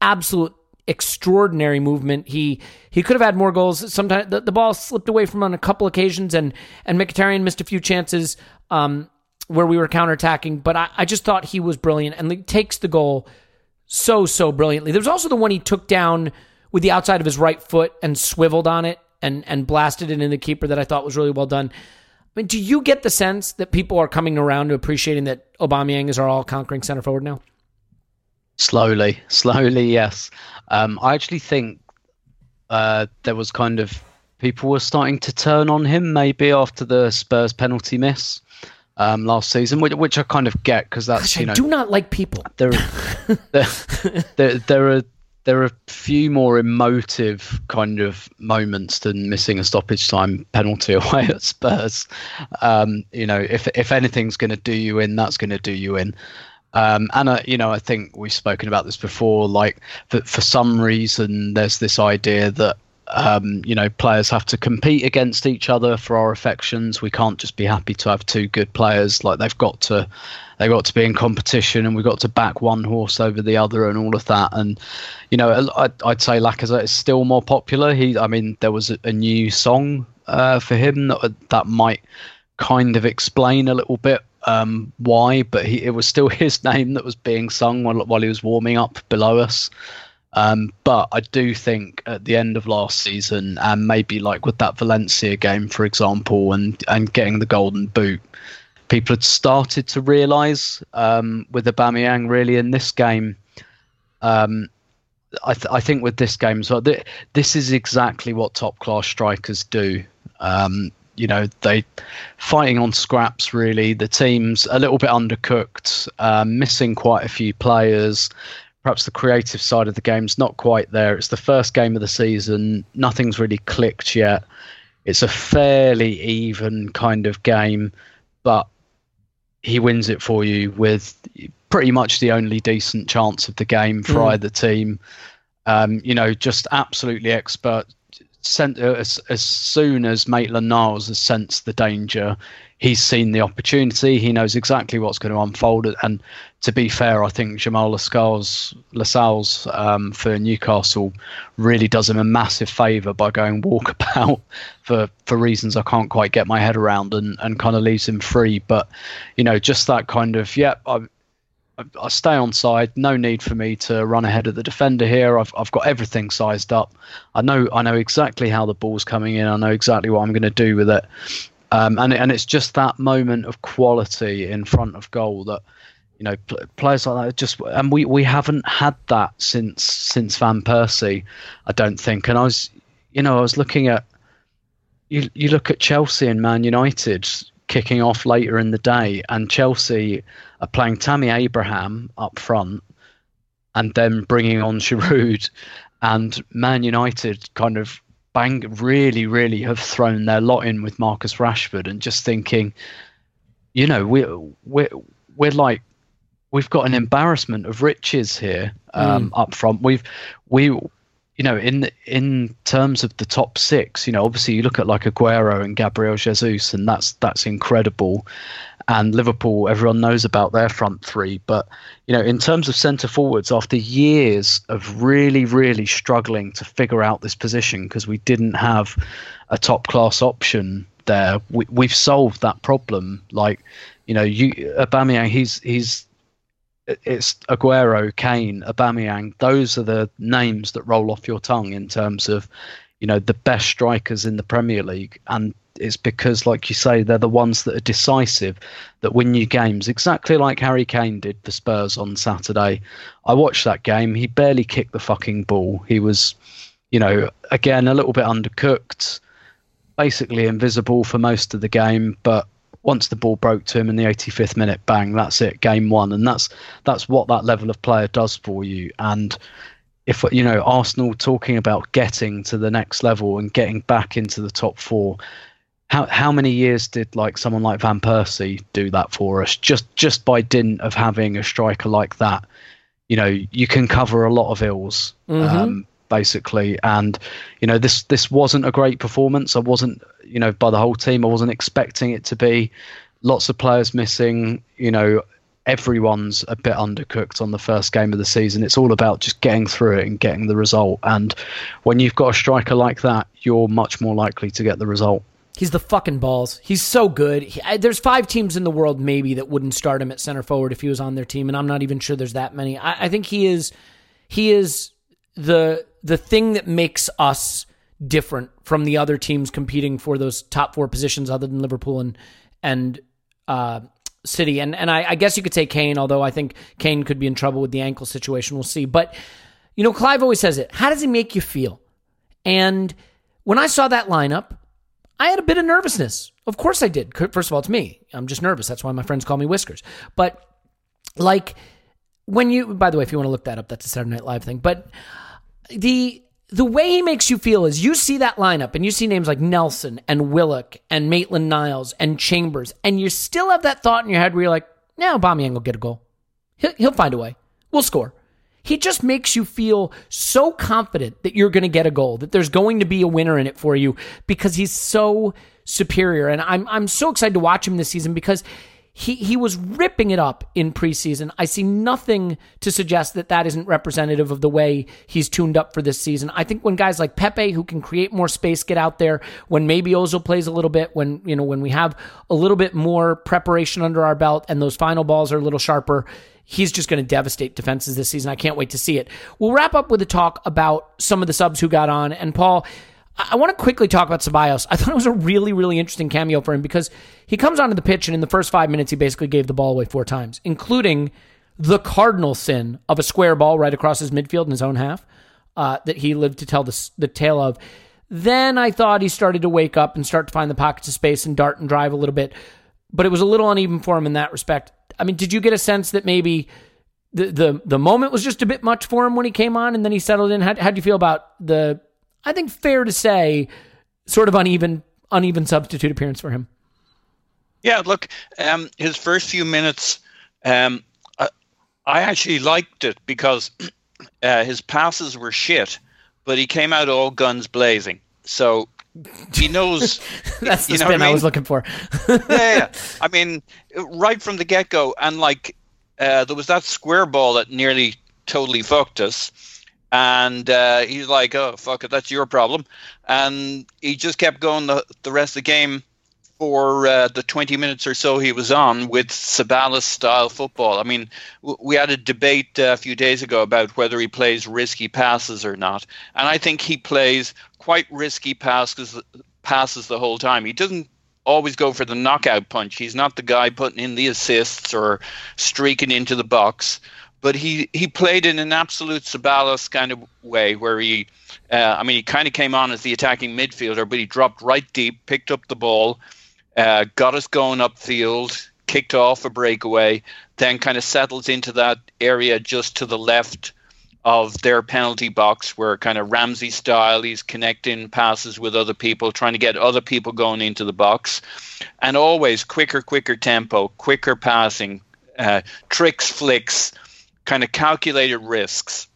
absolute extraordinary movement. He he could have had more goals. Sometimes the, the ball slipped away from on a couple occasions, and and Mkhitaryan missed a few chances um, where we were counterattacking. But I, I just thought he was brilliant, and he takes the goal so so brilliantly. There's also the one he took down with the outside of his right foot and swiveled on it and and blasted it in the keeper that I thought was really well done. I mean, do you get the sense that people are coming around to appreciating that Aubameyang is our all conquering center forward now? Slowly, slowly, yes. Um, I actually think uh, there was kind of people were starting to turn on him maybe after the Spurs penalty miss um, last season, which, which I kind of get because that's Gosh, you know I do not like people. there, there, there, there are there are a few more emotive kind of moments than missing a stoppage time penalty away at Spurs. Um, you know, if if anything's going to do you in, that's going to do you in. Um, and uh, you know, I think we've spoken about this before. Like, for, for some reason, there's this idea that um, you know players have to compete against each other for our affections. We can't just be happy to have two good players. Like they've got to, they've got to be in competition, and we've got to back one horse over the other, and all of that. And you know, I'd, I'd say Lacazette is still more popular. He, I mean, there was a, a new song uh, for him that that might kind of explain a little bit um, why, but he, it was still his name that was being sung while, while he was warming up below us. Um, but I do think at the end of last season, and maybe like with that Valencia game, for example, and and getting the golden boot, people had started to realise um, with Aubameyang really in this game. Um, I, th- I think with this game so th- this is exactly what top class strikers do. Um, you know, they fighting on scraps. Really, the team's a little bit undercooked, um, missing quite a few players. Perhaps the creative side of the game's not quite there. It's the first game of the season. Nothing's really clicked yet. It's a fairly even kind of game, but he wins it for you with pretty much the only decent chance of the game for Mm. either team. Um, you know, just absolutely expert. Sent, uh, as, as soon as Maitland Niles has sensed the danger, he's seen the opportunity. He knows exactly what's going to unfold. And to be fair, I think Jamal Lascelles um, for Newcastle really does him a massive favour by going walkabout for, for reasons I can't quite get my head around and, and kind of leaves him free. But, you know, just that kind of, yeah, I, I stay on side. No need for me to run ahead of the defender here. I've I've got everything sized up. I know I know exactly how the ball's coming in. I know exactly what I'm going to do with it. Um, and and it's just that moment of quality in front of goal that you know pl- players like that just and we we haven't had that since since Van Persie. I don't think. And I was you know I was looking at you you look at Chelsea and Man United kicking off later in the day, and Chelsea are playing Tammy Abraham up front, and then bringing on Giroud, and Man United kind of bang really really have thrown their lot in with Marcus Rashford, and just thinking, you know, we we we're like we've got an embarrassment of riches here um, up front. We've we you know, in in terms of the top six, you know, obviously you look at like Aguero and Gabriel Jesus, and that's that's incredible. And Liverpool, everyone knows about their front three, but you know, in terms of centre forwards, after years of really, really struggling to figure out this position because we didn't have a top class option there, we, we've solved that problem. Like, you know, you Aubameyang, he's he's it's Aguero, Kane, Aubameyang. Those are the names that roll off your tongue in terms of, you know, the best strikers in the Premier League, and it's because, like you say, they're the ones that are decisive, that win you games. Exactly like Harry Kane did for Spurs on Saturday. I watched that game. He barely kicked the fucking ball. He was, you know, again a little bit undercooked, basically invisible for most of the game, but once the ball broke to him in the 85th minute, bang, that's it, game one, and that's that's what that level of player does for you. And if you know Arsenal talking about getting to the next level and getting back into the top four, how how many years did like someone like Van Persie do that for us? Just just by dint of having a striker like that, you know, you can cover a lot of ills. Um, basically and you know this this wasn't a great performance i wasn't you know by the whole team i wasn't expecting it to be lots of players missing you know everyone's a bit undercooked on the first game of the season it's all about just getting through it and getting the result and when you've got a striker like that you're much more likely to get the result He's the fucking balls. He's so good. He, I, there's five teams in the world maybe that wouldn't start him at center forward if he was on their team, and I'm not even sure there's that many. I, I think he is he is the the thing that makes us different from the other teams competing for those top four positions, other than Liverpool and and uh, City. And and I, I guess you could say Kane, although I think Kane could be in trouble with the ankle situation. We'll see. But you know, Clive always says it. How does he make you feel? And when I saw that lineup, I had a bit of nervousness. Of course I did. First of all, it's me. I'm just nervous. That's why my friends call me Whiskers. But like when you by the way, if you want to look that up, that's a Saturday Night Live thing. But the the way he makes you feel is you see that lineup and you see names like Nelson and Willock and Maitland Niles and Chambers, and you still have that thought in your head where you're like, "Now, Aubameyang will get a goal. He'll, he'll find a way. We'll score." He just makes you feel so confident that you're going to get a goal, that there's going to be a winner in it for you because he's so superior. And I'm I'm so excited to watch him this season because he he was ripping it up in preseason. I see nothing to suggest that that isn't representative of the way he's tuned up for this season. I think when guys like Pepe, who can create more space, get out there, when maybe Ozil plays a little bit, when you know when we have a little bit more preparation under our belt and those final balls are a little sharper, he's just going to devastate defenses this season. I can't wait to see it. We'll wrap up with a talk about some of the subs who got on. And Paul, I, want to quickly talk about Ceballos. I thought it was a really, really interesting cameo for him because he comes onto the pitch and in the first five minutes, he basically gave the ball away four times, including the cardinal sin of a square ball right across his midfield in his own half. uh, that he lived to tell the, the tale of. Then I thought he started to wake up and start to find the pockets of space and dart and drive a little bit, but it was a little uneven for him in that respect. I mean, did you get a sense that maybe the the the moment was just a bit much for him when he came on and then he settled in? How how do you feel about the? I think fair to say, sort of uneven uneven substitute appearance for him. Yeah, look, um, his first few minutes, um, I, I actually liked it because uh, his passes were shit but he came out all guns blazing. So he knows. That's the you know spin what I, I, was looking for. yeah, yeah. I mean, right from the get go, and like uh, there was that square ball that nearly totally fucked us. And uh, he's like, "Oh fuck it, that's your problem," and he just kept going the the rest of the game for uh, the 20 minutes or so he was on with Ceballos style football. I mean, w- we had a debate uh, a few days ago about whether he plays risky passes or not. And I think he plays quite risky passes, passes the whole time. He doesn't always go for the knockout punch. He's not the guy putting in the assists or streaking into the box. But he, he played in an absolute Ceballos kind of way where he, uh, I mean, he kind of came on as the attacking midfielder, but he dropped right deep, picked up the ball, uh, got us going upfield, kicked off a breakaway, then kind of settles into that area just to the left of their penalty box where kind of Ramsey style he's connecting passes with other people trying to get other people going into the box. And always quicker quicker tempo quicker passing uh, tricks flicks kind of calculated risks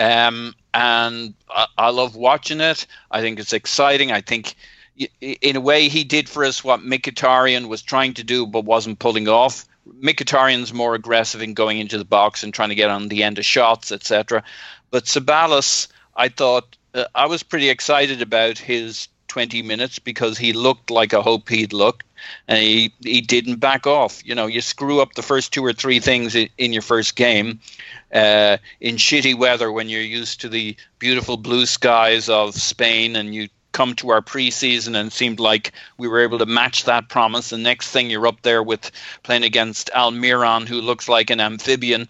um, and I, I love watching it I think it's exciting I think in a way, he did for us what Mkhitaryan was trying to do but wasn't pulling off. Mkhitaryan's more aggressive in going into the box and trying to get on the end of shots, etc. But Ceballos, I thought uh, I was pretty excited about his 20 minutes because he looked like I hope he'd look, and he he didn't back off. You know, you screw up the first two or three things in, in your first game. Uh, in shitty weather, when you're used to the beautiful blue skies of Spain, and you come to our preseason and seemed like we were able to match that promise. The next thing you're up there with playing against Almiron, who looks like an amphibian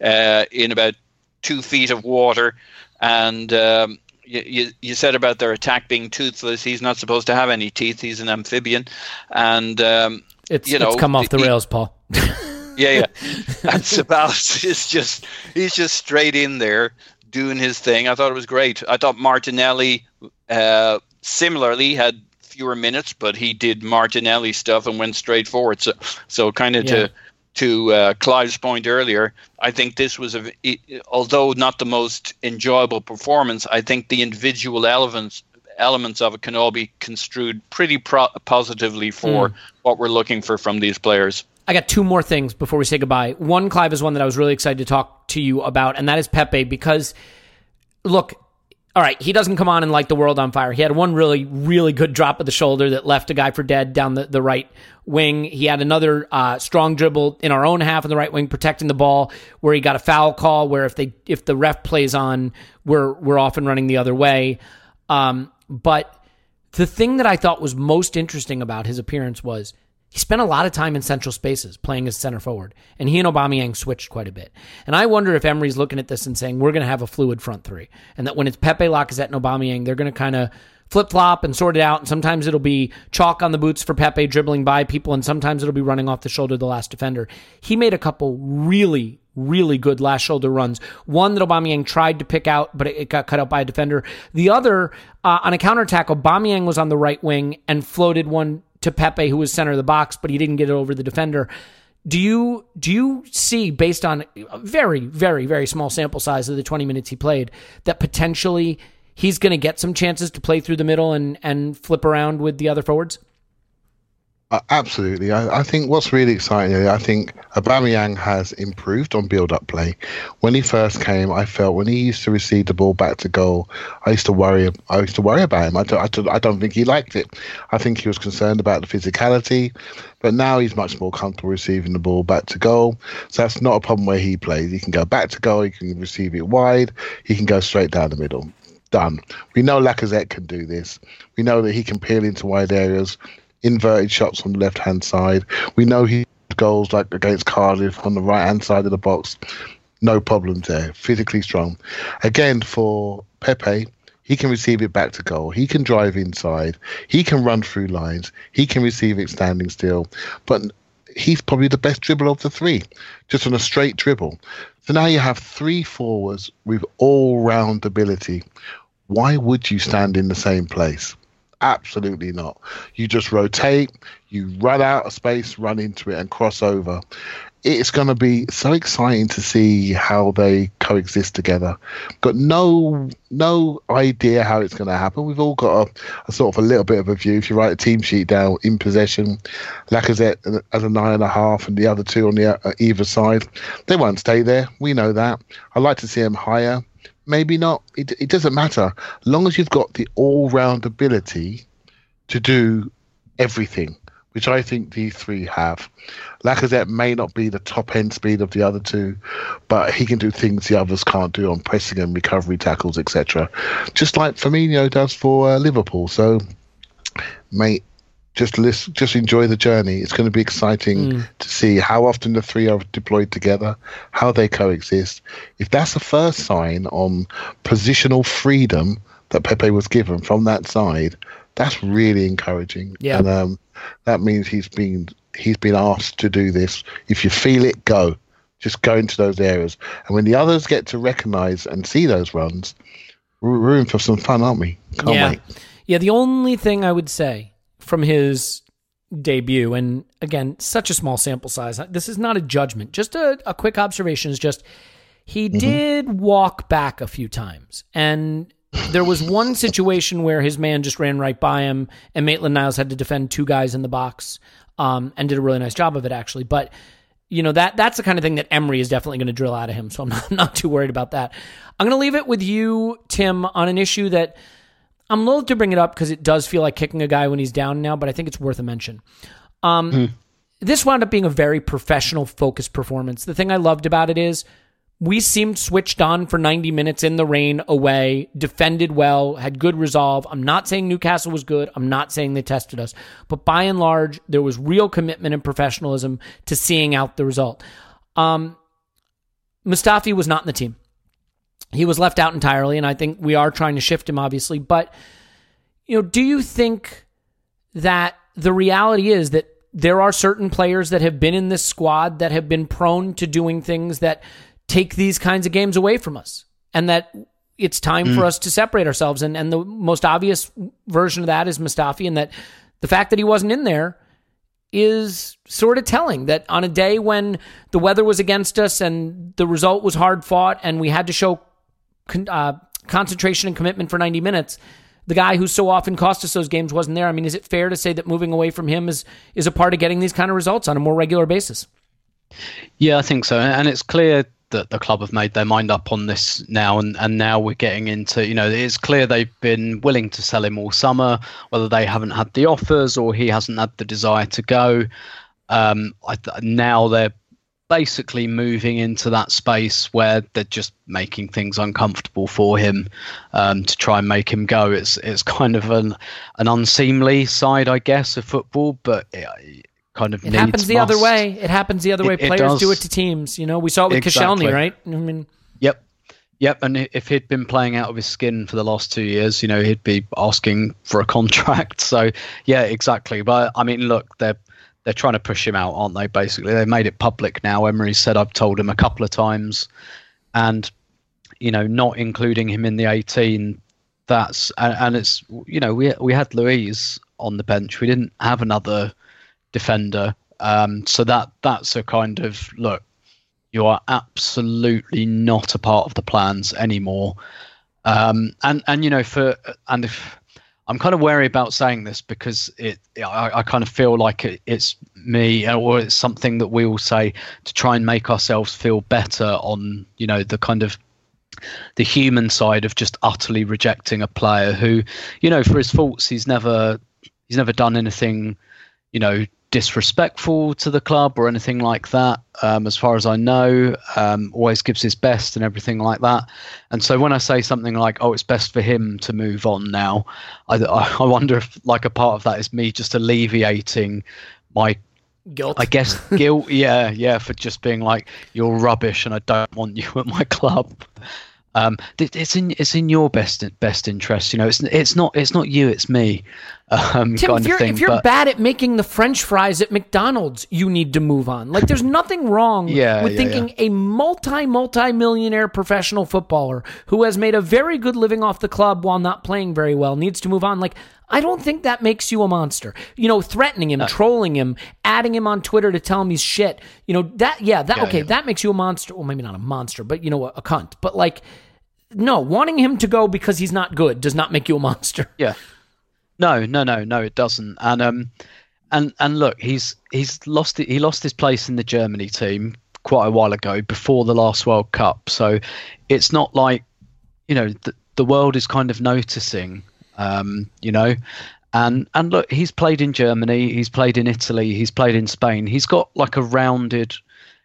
uh, in about two feet of water. And um, you, you, you, said about their attack being toothless. He's not supposed to have any teeth. He's an amphibian. And, um, it's, you know, it's come off the he, rails, Paul. yeah, yeah. And Ceballos is just, he's just straight in there doing his thing. I thought it was great. I thought Martinelli uh, similarly had fewer minutes, but he did Martinelli stuff and went straight forward. So, so kind of Yeah. to to uh, Clive's point earlier, I think this was a, although not the most enjoyable performance. I think the individual elements elements of it can all be construed pretty pro- positively for what we're looking for from these players. I got two more things before we say goodbye. One, Clive, is one that I was really excited to talk to you about, and that is Pepe because, look, all right, he doesn't come on and light the world on fire. He had one really, really good drop of the shoulder that left a guy for dead down the, the right wing. He had another uh, strong dribble in our own half of the right wing, protecting the ball, where he got a foul call. Where if they if the ref plays on, we're we're often running the other way. Um, but the thing that I thought was most interesting about his appearance was he spent a lot of time in central spaces playing as center forward, and he and Aubameyang switched quite a bit. And I wonder if Emery's looking at this and saying we're going to have a fluid front three, and that when it's Pepe, Lacazette, and Aubameyang, they're going to kind of flip flop and sort it out. And sometimes it'll be chalk on the boots for Pepe dribbling by people, and sometimes it'll be running off the shoulder of the last defender. He made a couple really really good last shoulder runs. One that Aubameyang tried to pick out, but it, got cut out by a defender. The other, uh, on a counterattack, Aubameyang was on the right wing and floated one to Pepe, who was center of the box, but he didn't get it over the defender. Do you do you see, based on a very very very small sample size of the 20 minutes he played, that potentially he's going to get some chances to play through the middle and and flip around with the other forwards? Uh, absolutely. I, I think what's really exciting, I think Aubameyang has improved on build-up play. When he first came, I felt when he used to receive the ball back to goal, I used to worry. I used to worry about him. I don't, I don't, I don't think he liked it. I think he was concerned about the physicality, but now he's much more comfortable receiving the ball back to goal. So that's not a problem where he plays. He can go back to goal. He can receive it wide. He can go straight down the middle. Done. We know Lacazette can do this. We know that he can peel into wide areas inverted shots on the left hand side. We know he goals like against Cardiff on the right hand side of the box. no problems there. Physically strong. Again, for Pepe, he can receive it back to goal. He can drive inside. He can run through lines. He can receive it standing still. But he's probably the best dribbler of the three, just on a straight dribble. So now you have three forwards with all round ability. Why would you stand in the same place? Absolutely not. You just rotate, you run out of space, run into it, and cross over it's going to be so exciting to see how they coexist together. Got no no idea how it's going to happen. We've all got a, a, sort of a little bit of a view. If you write a team sheet down in possession, Lacazette as a nine and a half, and the other two on the uh, either side, they won't stay there. We know that. I'd like to see them higher. Maybe not. It, it doesn't matter. Long as you've got the all round ability to do everything which I think these three have. Lacazette may not be the top end speed of the other two, but he can do things the others can't do on pressing and recovery tackles, etc. Just like Firmino does for uh, Liverpool. So, mate, just listen, just enjoy the journey. It's going to be exciting mm. to see how often the three are deployed together, how they coexist. If that's the first sign on positional freedom that Pepe was given from that side, that's really encouraging. Yeah. And um, that means he's been he's been asked to do this. If you feel it, go. Just go into those areas. And when the others get to recognize and see those runs, we're room for some fun, aren't we? Can't yeah. wait. Yeah, the only thing I would say from his debut, and again, such a small sample size, this is not a judgment, just a, a quick observation is just he mm-hmm. did walk back a few times. And there was one situation where his man just ran right by him, and Maitland Niles had to defend two guys in the box, um, and did a really nice job of it actually. But you know that that's the kind of thing that Emery is definitely going to drill out of him. So I'm not, not too worried about that. I'm going to leave it with you, Tim, on an issue that I'm loath to bring it up because it does feel like kicking a guy when he's down now, but I think it's worth a mention. Um, hmm. This wound up being a very professional, focused performance. The thing I loved about it is we seemed switched on for 90 minutes in the rain away, defended well, had good resolve. I'm not saying Newcastle was good. I'm not saying they tested us. But by and large, there was real commitment and professionalism to seeing out the result. Um, Mustafi was not in the team. He was left out entirely, and I think we are trying to shift him, obviously. But, you know, do you think that the reality is that there are certain players that have been in this squad that have been prone to doing things that take these kinds of games away from us and that it's time mm. for us to separate ourselves. And, and the most obvious version of that is Mustafi, and that the fact that he wasn't in there is sort of telling that on a day when the weather was against us and the result was hard fought and we had to show con- uh, concentration and commitment for 90 minutes, the guy who so often cost us those games wasn't there. I mean, is it fair to say that moving away from him is is a part of getting these kind of results on a more regular basis? Yeah, I think so. And it's clear that the club have made their mind up on this now, and, and now we're getting into you know it's clear they've been willing to sell him all summer, whether they haven't had the offers or he hasn't had the desire to go. Um, I, now they're basically moving into that space where they're just making things uncomfortable for him um, to try and make him go. It's it's kind of an an unseemly side, I guess, of football, but kind of it happens the must. other way. It happens the other way. Players it do it to teams. You know, we saw it with exactly. Right? I mean, yep, yep. And if he'd been playing out of his skin for the last two years, you know, he'd be asking for a contract. So yeah, exactly. But I mean, look, they're they're trying to push him out, aren't they? Basically, they've made it public now. Emery said I've told him a couple of times, and you know, not including him in the 18. That's and, and it's you know we we had Luiz on the bench. We didn't have another defender. Um, so that that's a kind of look. You are absolutely not a part of the plans anymore. Um, and and you know for and if I'm kind of wary about saying this because it I, I kind of feel like it, it's me uh, or it's something that we all say to try and make ourselves feel better on you know the kind of the human side of just utterly rejecting a player who you know for his faults he's never he's never done anything you know disrespectful to the club or anything like that. Um, as far as I know, um, always gives his best and everything like that. And so when I say something like, "Oh, it's best for him to move on now," I, I wonder if like a part of that is me just alleviating my Guilt. I guess guilt. Yeah, yeah, for just being like you're rubbish and I don't want you at my club. Um, it's in it's in your best best interest. You know, it's it's not it's not you, it's me. Um, Tim, if you're, thing. if you're but bad at making the French fries at McDonald's, you need to move on. Like, there's nothing wrong Yeah, with yeah, thinking a multi multi millionaire professional footballer who has made a very good living off the club while not playing very well needs to move on. Like, I don't think that makes you a monster. You know, threatening him, trolling him, adding him on Twitter to tell him he's shit. You know that. Yeah, that Yeah, okay. yeah. That makes you a monster. Well, maybe not a monster, but you know, a, a cunt. But like, no, wanting him to go because he's not good does not make you a monster. Yeah. No, no, no, no, it doesn't. And um, and and look, he's he's lost it. He lost his place in the Germany team quite a while ago before the last World Cup. So it's not like you know the, the world is kind of noticing. Um, you know, and and look, he's played in Germany, he's played in Italy, he's played in Spain. He's got like a rounded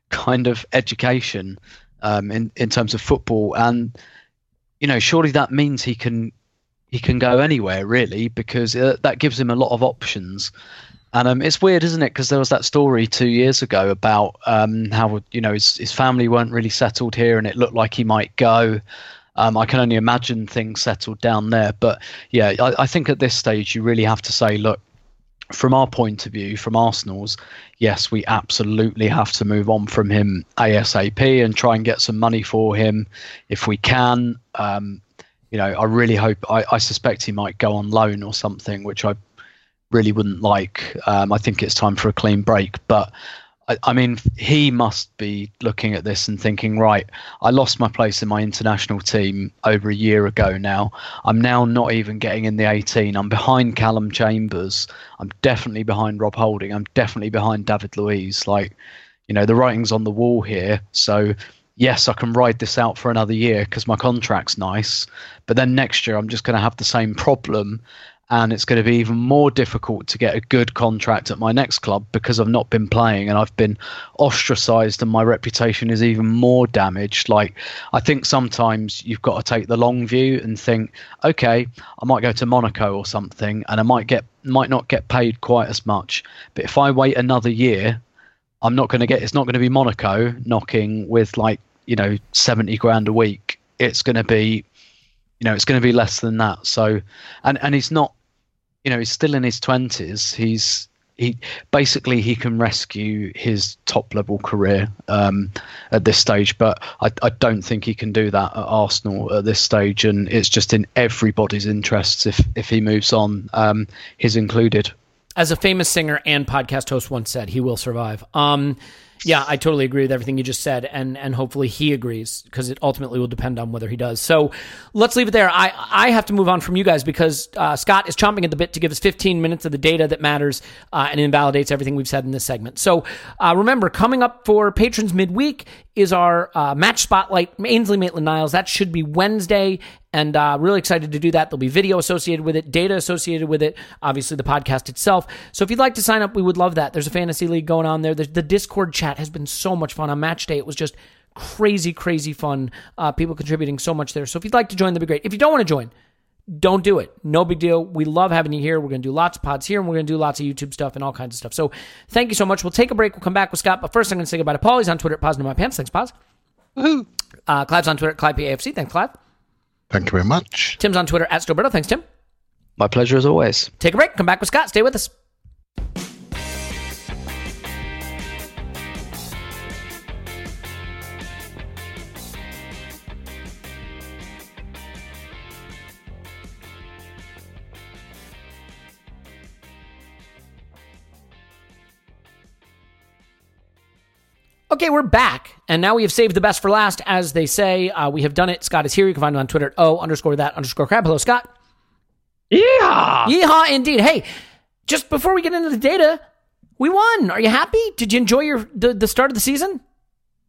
kind of education um, in in terms of football, and you know, surely that means he can he can go anywhere really because uh, that gives him a lot of options. And um, it's weird, isn't it? Because there was that story two years ago about um, how you know his his family weren't really settled here, and it looked like he might go. Um, I can only imagine things settled down there, but yeah, I, I think at this stage you really have to say, look, from our point of view, from Arsenal's, yes, we absolutely have to move on from him ASAP and try and get some money for him if we can. Um, you know, I really hope, I, I suspect he might go on loan or something, which I really wouldn't like. Um, I think it's time for a clean break. But I, I mean, he must be looking at this and thinking, right, I lost my place in my international team over a year ago now. I'm now not even getting in the 18. I'm behind Callum Chambers. I'm definitely behind Rob Holding. I'm definitely behind David Luiz. Like, you know, the writing's on the wall here. So, yes, I can ride this out for another year because my contract's nice. But then next year, I'm just going to have the same problem. And it's going to be even more difficult to get a good contract at my next club because I've not been playing and I've been ostracized and my reputation is even more damaged. Like, I think sometimes you've got to take the long view and think, okay, I might go to Monaco or something and I might get might not get paid quite as much. But if I wait another year, I'm not going to get. It's not going to be Monaco knocking with like you know seventy grand a week. It's going to be, you know, it's going to be less than that. So, and and he's not, you know, he's still in his twenties. He's he basically he can rescue his top level career um, at this stage, but I, I don't think he can do that at Arsenal at this stage, and it's just in everybody's interests if if he moves on, um, his included. As a famous singer and podcast host once said, he will survive. Um, yeah, I totally agree with everything you just said, and and hopefully he agrees because it ultimately will depend on whether he does. So let's leave it there. I I have to move on from you guys because uh, Scott is chomping at the bit to give us 15 minutes of the data that matters uh, and invalidates everything we've said in this segment. So uh, remember, coming up for patrons midweek is our uh, match spotlight, Ainsley Maitland Niles. That should be Wednesday, and uh, really excited to do that. There'll be video associated with it, data associated with it, obviously the podcast itself. So if you'd like to sign up, we would love that. There's a fantasy league going on there. There's, the Discord chat has been so much fun on match day. It was just crazy, crazy fun. Uh, people contributing so much there. So if you'd like to join, that'd be great. If you don't want to join, don't do it. No big deal. We love having you here. We're going to do lots of pods here and we're going to do lots of YouTube stuff and all kinds of stuff. So thank you so much. We'll take a break. We'll come back with Scott. But first, I'm going to say goodbye to Paul. He's on Twitter at Poznan in My Pants. Thanks, Pause. Woohoo. Uh, Clive's on Twitter at Clive PAFC. Thanks, Clive. Thank you very much. Tim's on Twitter at Stillberto. Thanks, Tim. My pleasure as always. Take a break. Come back with Scott. Stay with us. Okay, we're back, and now we have saved the best for last, as they say. Uh, we have done it. Scott is here. You can find him on Twitter at O underscore that underscore crab. Hello, Scott. Yeah. Yeehaw, indeed. Hey, just before we get into the data, we won. Are you happy? Did you enjoy your the, the start of the season?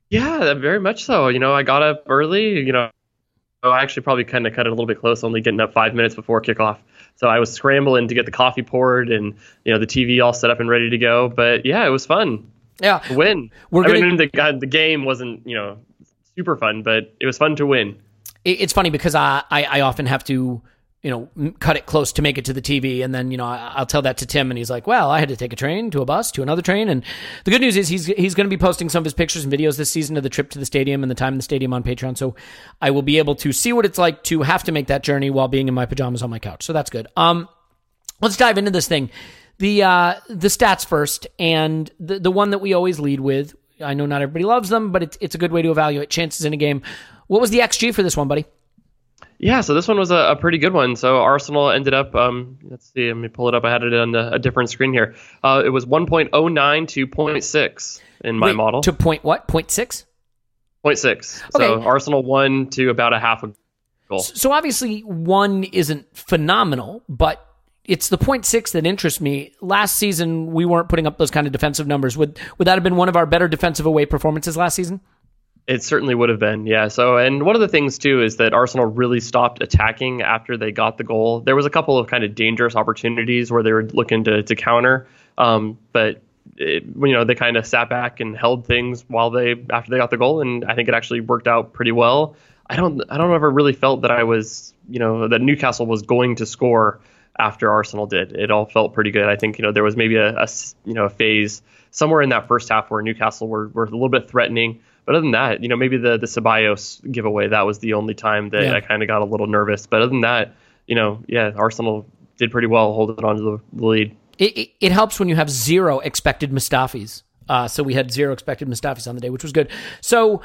Yeah, very much so. You know, I got up early. You know, I actually probably kind of cut it a little bit close, only getting up five minutes before kickoff. So I was scrambling to get the coffee poured and you know the TV all set up and ready to go. But yeah, it was fun. Yeah. Win. We're I gonna- mean, the the game wasn't you know super fun, but it was fun to win. It's funny because I, I, I often have to you know, cut it close to make it to the TV. And then, you know, I, I'll tell that to Tim and he's like, well, I had to take a train to a bus to another train. And the good news is he's, he's going to be posting some of his pictures and videos this season of the trip to the stadium and the time in the stadium on Patreon. So I will be able to see what it's like to have to make that journey while being in my pajamas on my couch. So that's good. Um, let's dive into this thing. The, uh, the stats first and the, the one that we always lead with. I know not everybody loves them, but it's, it's a good way to evaluate chances in a game. What was the XG for this one, buddy? Yeah, so this one was a, a pretty good one. So Arsenal ended up, um, let's see, let me pull it up. I had it on a, a different screen here. Uh, it was 1.09 to 0.6 in my Wait, model. To point what? Point six? 0.6. Okay. So Arsenal won to about a half a goal. So obviously one isn't phenomenal, but it's the point six that interests me. Last season we weren't putting up those kind of defensive numbers. Would would that have been one of our better defensive away performances last season? It certainly would have been, yeah. So, and one of the things too is that Arsenal really stopped attacking after they got the goal. There was a couple of kind of dangerous opportunities where they were looking to to counter, um, but it, you know they kind of sat back and held things while they after they got the goal, and I think it actually worked out pretty well. I don't I don't ever really felt that I was you know that Newcastle was going to score after Arsenal did. It all felt pretty good. I think you know there was maybe a, a you know a phase somewhere in that first half where Newcastle were, were a little bit threatening. But other than that, you know, maybe the the Ceballos giveaway that was the only time that Yeah. I kind of got a little nervous. But other than that, you know, yeah, Arsenal did pretty well holding on to the, the lead. It, it, it helps when you have zero expected Mustafis. Uh, so we had zero expected Mustafis on the day, which was good. So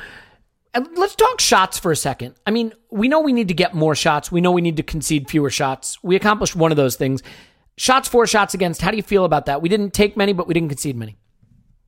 let's talk shots for a second. I mean, we know we need to get more shots. We know we need to concede fewer shots. We accomplished one of those things. Shots for, shots against. How do you feel about that? We didn't take many, but we didn't concede many.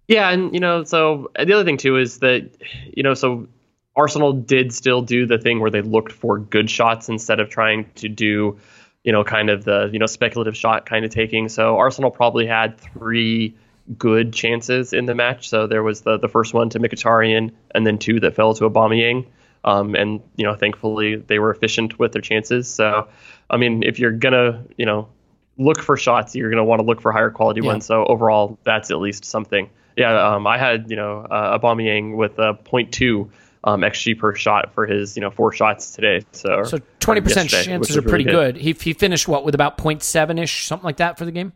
Yeah, and you know, so uh, the other thing too is that you know, so Arsenal did still do the thing where they looked for good shots instead of trying to do, you know, kind of the you know speculative shot kind of taking. So Arsenal probably had three good chances in the match. So there was the the first one to Mkhitaryan, and then two that fell to Aubameyang. Um, and you know, thankfully they were efficient with their chances. So, I mean, if you're gonna, you know, look for shots, you're gonna want to look for higher quality Yeah. ones. So overall, that's at least something. Yeah, um, I had you know uh, Aubameyang with a 0.2 um, xG per shot for his you know four shots today. So So 20% chances are pretty really good. He, he finished what with about 0.7 ish, something like that for the game?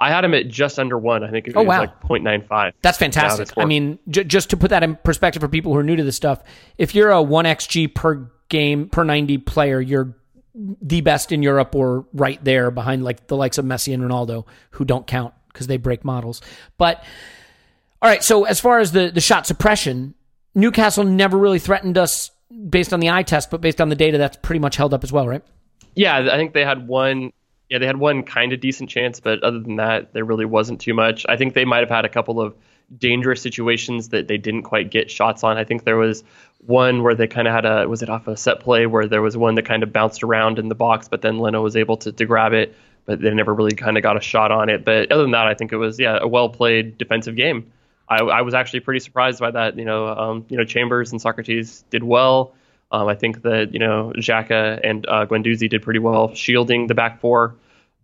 I had him at just under one. I think it Oh, was wow. like 0.95. That's fantastic. I mean, j- just to put that in perspective for people who are new to this stuff, if you're a 1xG per game, per 90 player, you're the best in Europe or right there behind like the likes of Messi and Ronaldo, who don't count because they break models. But all right, so as far as the, the shot suppression, Newcastle never really threatened us based on the eye test, but based on the data, that's pretty much held up as well, right? Yeah, I think they had one. Yeah, they had one kind of decent chance, but other than that, there really wasn't too much. I think they might have had a couple of dangerous situations that they didn't quite get shots on. I think there was one where they kind of had a was it off a set play where there was one that kind of bounced around in the box, but then Leno was able to, to grab it, but they never really kind of got a shot on it. But other than that, I think it was yeah a well played defensive game. I, I was actually pretty surprised by that. You know, um, you know Chambers and Sokratis did well. Um, I think that you know Xhaka and uh, Guendouzi did pretty well shielding the back four.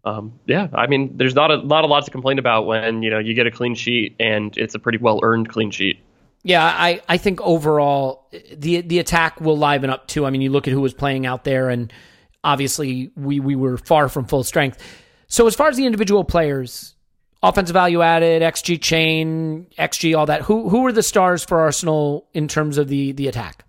Um, yeah, I mean, there's not a not a lot to complain about when you know you get a clean sheet and it's a pretty well earned clean sheet. Yeah, I, I think overall the the attack will liven up too. I mean, you look at who was playing out there, and obviously we we were far from full strength. So as far as the individual players, offensive value added, XG chain, XG, all that. Who who were the stars for Arsenal in terms of the the attack?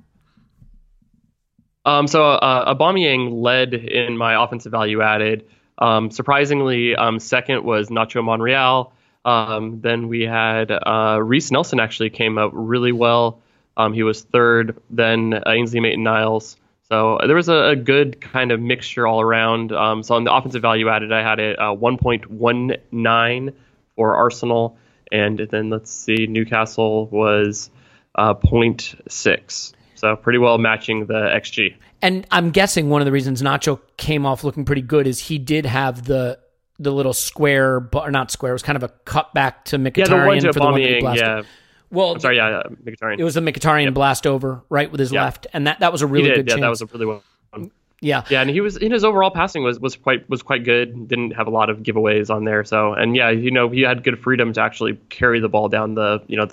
Um, so uh, Aubameyang led in my offensive value added. Um, surprisingly, um, second was Nacho Monreal. Um, then we had uh, Reiss Nelson actually came up really well. Um, he was third. Then Ainsley Maitland-Niles. So there was a, a good kind of mixture all around. Um, so on the offensive value added, I had it uh, 1.19 for Arsenal, and then let's see, Newcastle was uh, 0.6. So pretty well matching the xG. And I'm guessing one of the reasons Nacho came off looking pretty good is he did have the the little square, bu- or not square. It was kind of a cutback to Mkhitaryan Yeah, the one to for the one that he blasted. Yeah, Well, I'm sorry. Yeah, yeah Mkhitaryan. it was a Mkhitaryan blast over right with his Yeah. left, and that that was a really good Yeah, chance. that was a really well. yeah. Yeah, and he was in his overall passing was, was quite was quite good. Didn't have a lot of giveaways on there. So and yeah, you know he had good freedom to actually carry the ball down the you know.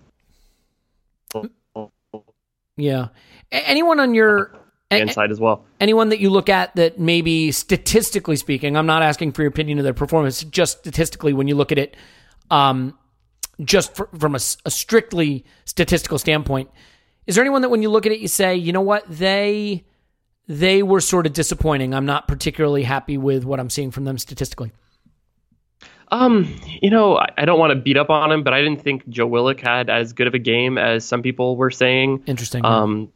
Yeah. Anyone on your hand side as well. Anyone that you look at that maybe statistically speaking, I'm not asking for your opinion of their performance, just statistically when you look at it, um, just for, from a, a strictly statistical standpoint, is there anyone that when you look at it you say, you know what, they they were sort of disappointing. I'm not particularly happy with what I'm seeing from them statistically. Um, you know, I, I don't want to beat up on him, but I didn't think Joe Willock had as good of a game as some people were saying. Interesting. Um,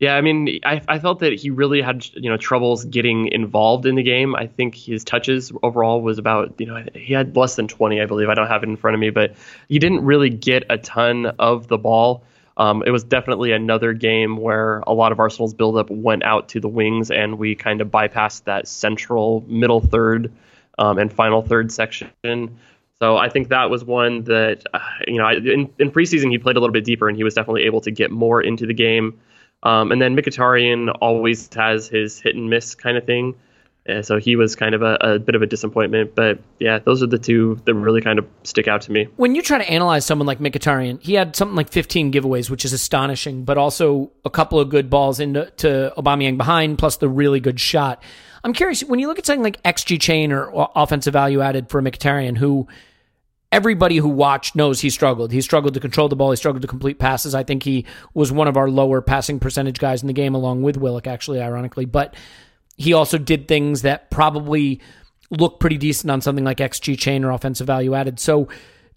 yeah, I mean, I, I felt that he really had you know troubles getting involved in the game. I think his touches overall was about you know he had less than 20, I believe. I don't have it in front of me, but he didn't really get a ton of the ball. Um, it was definitely another game where a lot of Arsenal's buildup went out to the wings, and we kind of bypassed that central middle third um, and final third section. So I think that was one that uh, you know in, in preseason he played a little bit deeper, and he was definitely able to get more into the game. Um, and then Mkhitaryan always has his hit and miss kind of thing. Uh, so he was kind of a, a, bit of a disappointment. But yeah, those are the two that really kind of stick out to me. When you try to analyze someone like Mkhitaryan, he had something like 15 giveaways, which is astonishing, but also a couple of good balls into to Aubameyang behind, plus the really good shot. I'm curious, when you look at something like XG chain or offensive value added for Mkhitaryan, who everybody who watched knows he struggled. He struggled to control the ball. He struggled to complete passes. I think he was one of our lower passing percentage guys in the game, along with Willock, actually, ironically. But he also did things that probably look pretty decent on something like XG chain or offensive value added. So,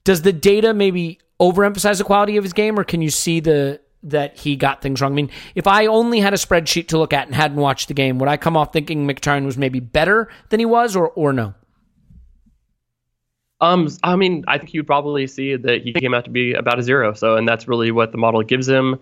does the data maybe overemphasize the quality of his game, or can you see the that he got things wrong? I mean, if I only had a spreadsheet to look at and hadn't watched the game, would I come off thinking Mkhitaryan was maybe better than he was, or or no? Um, I mean, I think you'd probably see that he came out to be about a zero. So, and that's really what the model gives him.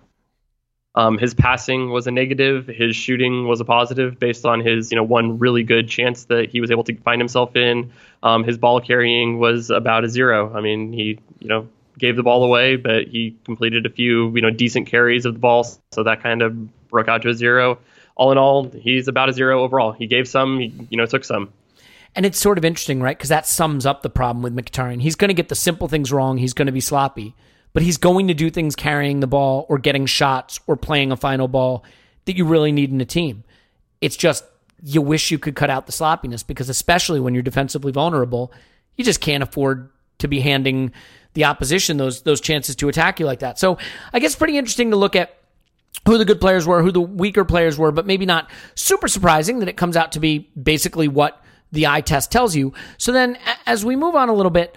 Um, his passing was a negative. His shooting was a positive based on his, you know, one really good chance that he was able to find himself in. Um, his ball carrying was about a zero. I mean, he, you know, gave the ball away, but he completed a few, you know, decent carries of the ball, so that kind of broke out to a zero. All in all, he's about a zero overall. He gave some, he, you know, took some. And it's sort of interesting, right? Because that sums up the problem with Mkhitaryan. He's going to get the simple things wrong. He's going to be sloppy, but he's going to do things carrying the ball or getting shots or playing a final ball that you really need in a team. It's just you wish you could cut out the sloppiness because, especially when you're defensively vulnerable, you just can't afford to be handing the opposition those those chances to attack you like that. So I guess pretty interesting to look at who the good players were, who the weaker players were, but maybe not super surprising that it comes out to be basically what the eye test tells you. So then, as we move on a little bit,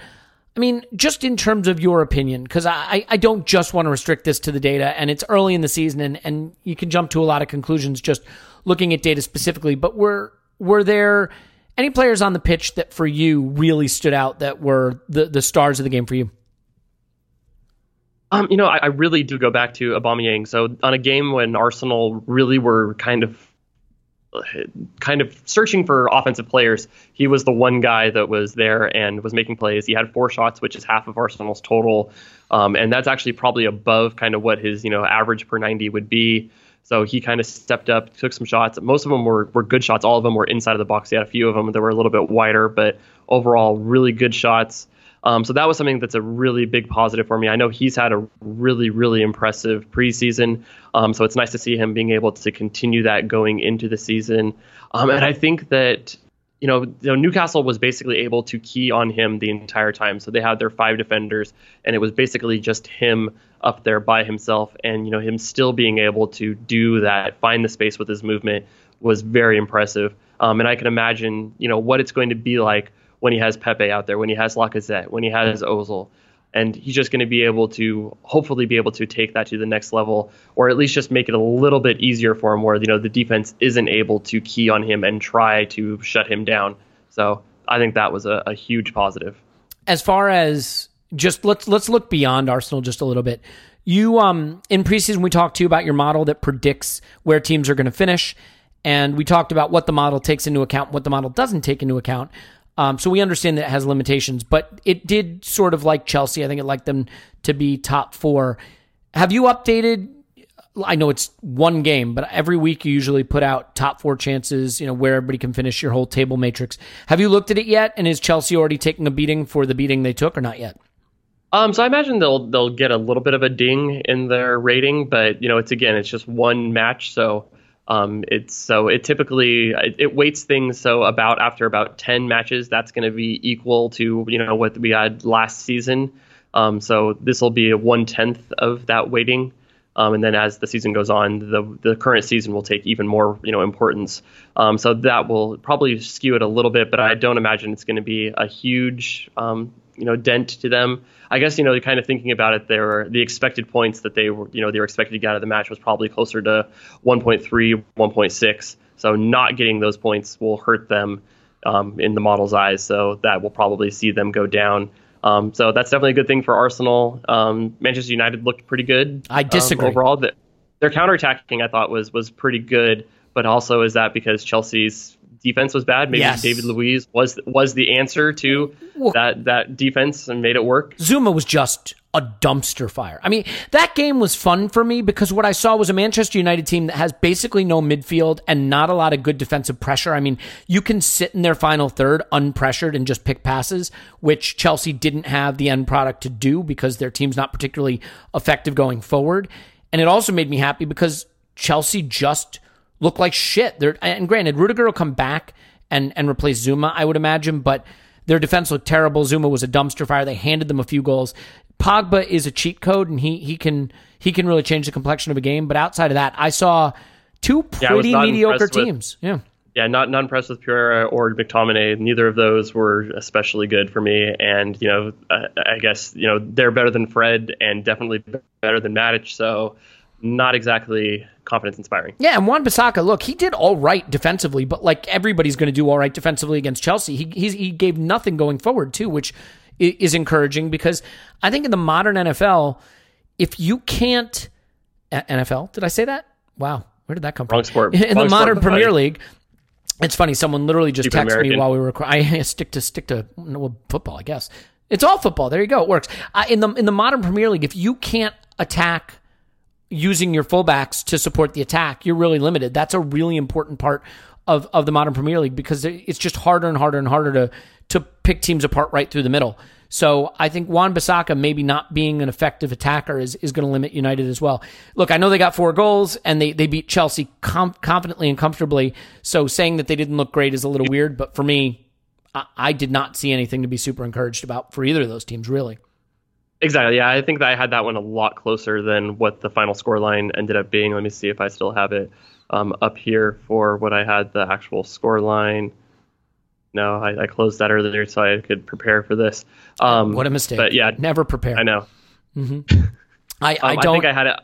I mean, just in terms of your opinion, because I, I don't just want to restrict this to the data, and it's early in the season, and, and you can jump to a lot of conclusions just looking at data specifically. But were were there any players on the pitch that for you really stood out that were the the stars of the game for you? Um, you know, I, I really do go back to Aubameyang. So on a game when Arsenal really were kind of kind of searching for offensive players, he was the one guy that was there and was making plays. He had four shots, which is half of Arsenal's total, um, and that's actually probably above kind of what his you know average per 90 would be. So he kind of stepped up, took some shots. Most of them were, were good shots. All of them were inside of the box. He had a few of them that were a little bit wider, but overall, really good shots. Um, so that was something that's a really big positive for me. I know he's had a really, really impressive preseason. Um, so it's nice to see him being able to continue that going into the season. Um, and I think that you know, you know, Newcastle was basically able to key on him the entire time. So they had their five defenders, and it was basically just him up there by himself. And you know, him still being able to do that, find the space with his movement, was very impressive. Um, and I can imagine, you know, what it's going to be like when he has Pepe out there, when he has Lacazette, when he has Ozil. And he's just going to be able to hopefully be able to take that to the next level, or at least just make it a little bit easier for him, where you know the defense isn't able to key on him and try to shut him down. So I think that was a, a huge positive. As far as just let's let's look beyond Arsenal just a little bit. You um in preseason we talked to you about your model that predicts where teams are going to finish, and we talked about what the model takes into account, what the model doesn't take into account. Um, so we understand that it has limitations, but it did sort of like Chelsea. I think it liked them to be top four. Have you updated? I know it's one game, but every week you usually put out top four chances, you know, where everybody can finish your whole table matrix. Have you looked at it yet? And is Chelsea already taking a beating for the beating they took or not yet? Um, so I imagine they'll they'll get a little bit of a ding in their rating, but you know, it's again, it's just one match, so Um, it's so it typically it, it weights things so about after about ten matches that's going to be equal to you know what we had last season. Um, so this will be a one tenth of that weighting. Um, and then as the season goes on, the the current season will take even more you know importance. Um, so that will probably skew it a little bit, but I don't imagine it's going to be a huge um, you know dent to them. I guess you know kind of thinking about it, there the expected points that they were you know they were expected to get out of the match was probably closer to 1.3, 1.6. So not getting those points will hurt them um, in the model's eyes. So that will probably see them go down. Um, so that's definitely a good thing for Arsenal. Um, Manchester United looked pretty good. I disagree. Um, overall, the, their counterattacking I thought was was pretty good, but also is that because Chelsea's defense was bad? Maybe Yes. David Luiz was was the answer to Well- that that defense and made it work. Zouma was just a dumpster fire. I mean, that game was fun for me because what I saw was a Manchester United team that has basically no midfield and not a lot of good defensive pressure. I mean, you can sit in their final third unpressured and just pick passes, which Chelsea didn't have the end product to do because their team's not particularly effective going forward. And it also made me happy because Chelsea just looked like shit. They're, and granted, Rudiger will come back and, and replace Zouma, I would imagine, but their defense looked terrible. Zouma was a dumpster fire. They handed them a few goals. Pogba is a cheat code, and he he can he can really change the complexion of a game. But outside of that, I saw two Yeah, pretty not mediocre impressed with- teams. Yeah, yeah, not not impressed with Pereira or McTominay. Neither of those were especially good for me. And you know, I, I guess you know they're better than Fred and definitely better than Matic. So not exactly confidence inspiring. yeah. And Wan-Bissaka, look, he did all right defensively, but like everybody's going to do all right defensively against Chelsea. He he's, he gave nothing going forward too, which is encouraging because I think in the modern NFL, if you can't NFL, did I say that? Wow, where did that come Wrong from? sport. In the Wrong sport, modern Premier. League, it's funny. Someone literally just Stupid texted me while we were. I stick to stick to well, football, I guess. It's all football. There you go. It works. Uh, in the in the modern Premier League, if you can't attack using your fullbacks to support the attack, you're really limited. That's a really important part of, of the modern Premier League because it's just harder and harder and harder to to pick teams apart right through the middle. So I think Wan-Bissaka maybe not being an effective attacker is, is going to limit United as well. Look, I know they got four goals and they, they beat Chelsea com- confidently and comfortably. So saying that they didn't look great is a little weird. But for me, I, I did not see anything to be super encouraged about for either of those teams, really. Exactly. Yeah, I think that I had that one a lot closer than what the final score line ended up being. Let me see if I still have it um, up here for what I had the actual score line. No, I, I closed that earlier so I could prepare for this. Um, What a mistake. But yeah, Never prepare. I know. I, I Um, don't. I think I had it.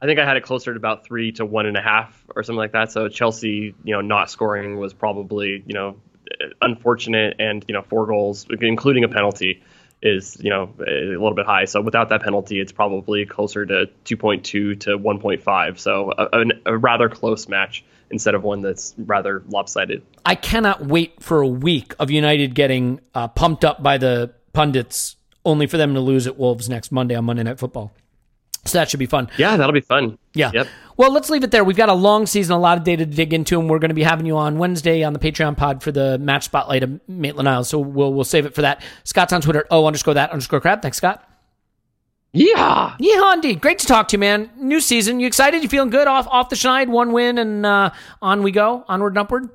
I think I had it closer to about three to one and a half or something like that. So Chelsea, you know, not scoring was probably you know unfortunate, and you know four goals, including a penalty, is you know a little bit high. So without that penalty, it's probably closer to 2.2 to 1.5. So a, a, rather close match instead of one that's rather lopsided. I cannot wait for a week of United getting uh, pumped up by the pundits, only for them to lose at Wolves next Monday on Monday Night Football. So that should be fun. Yeah, that'll be fun. Yeah. Yep. Well, let's leave it there. We've got a long season, a lot of data to dig into, and we're going to be having you on Wednesday on the Patreon pod for the match spotlight of Maitland Niles. So we'll we'll save it for that. Scott's on Twitter. Oh, underscore that underscore crab. Thanks, Scott. Yeah. Yeah, indeed. Great to talk to you, man. New season. You excited? You feeling good? Off off the schneid, one win, and uh, on we go, onward and upward.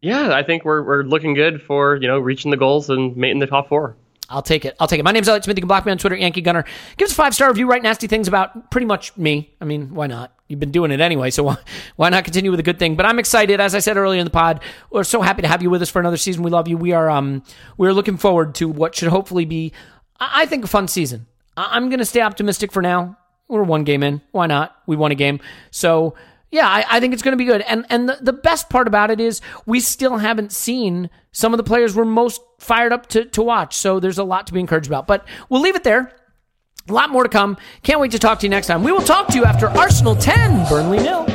Yeah, I think we're we're looking good for you know reaching the goals and making the top four. I'll take it. I'll take it. My name's Elliot Smith. You can block me on Twitter, Yankee Gunner. Give us a five star review. Write nasty things about pretty much me. I mean, why not? You've been doing it anyway, so why, why not continue with a good thing? But I'm excited. As I said earlier in the pod, we're so happy to have you with us for another season. We love you. We are um we're looking forward to what should hopefully be, I I think, a fun season. I'm going to stay optimistic for now. We're one game in. Why not? We won a game. So yeah, I, I think it's going to be good. And and the, the best part about it is we still haven't seen some of the players we're most fired up to, to watch. So there's a lot to be encouraged about. But we'll leave it there. A lot more to come. Can't wait to talk to you next time. We will talk to you after Arsenal 10, Burnley nil.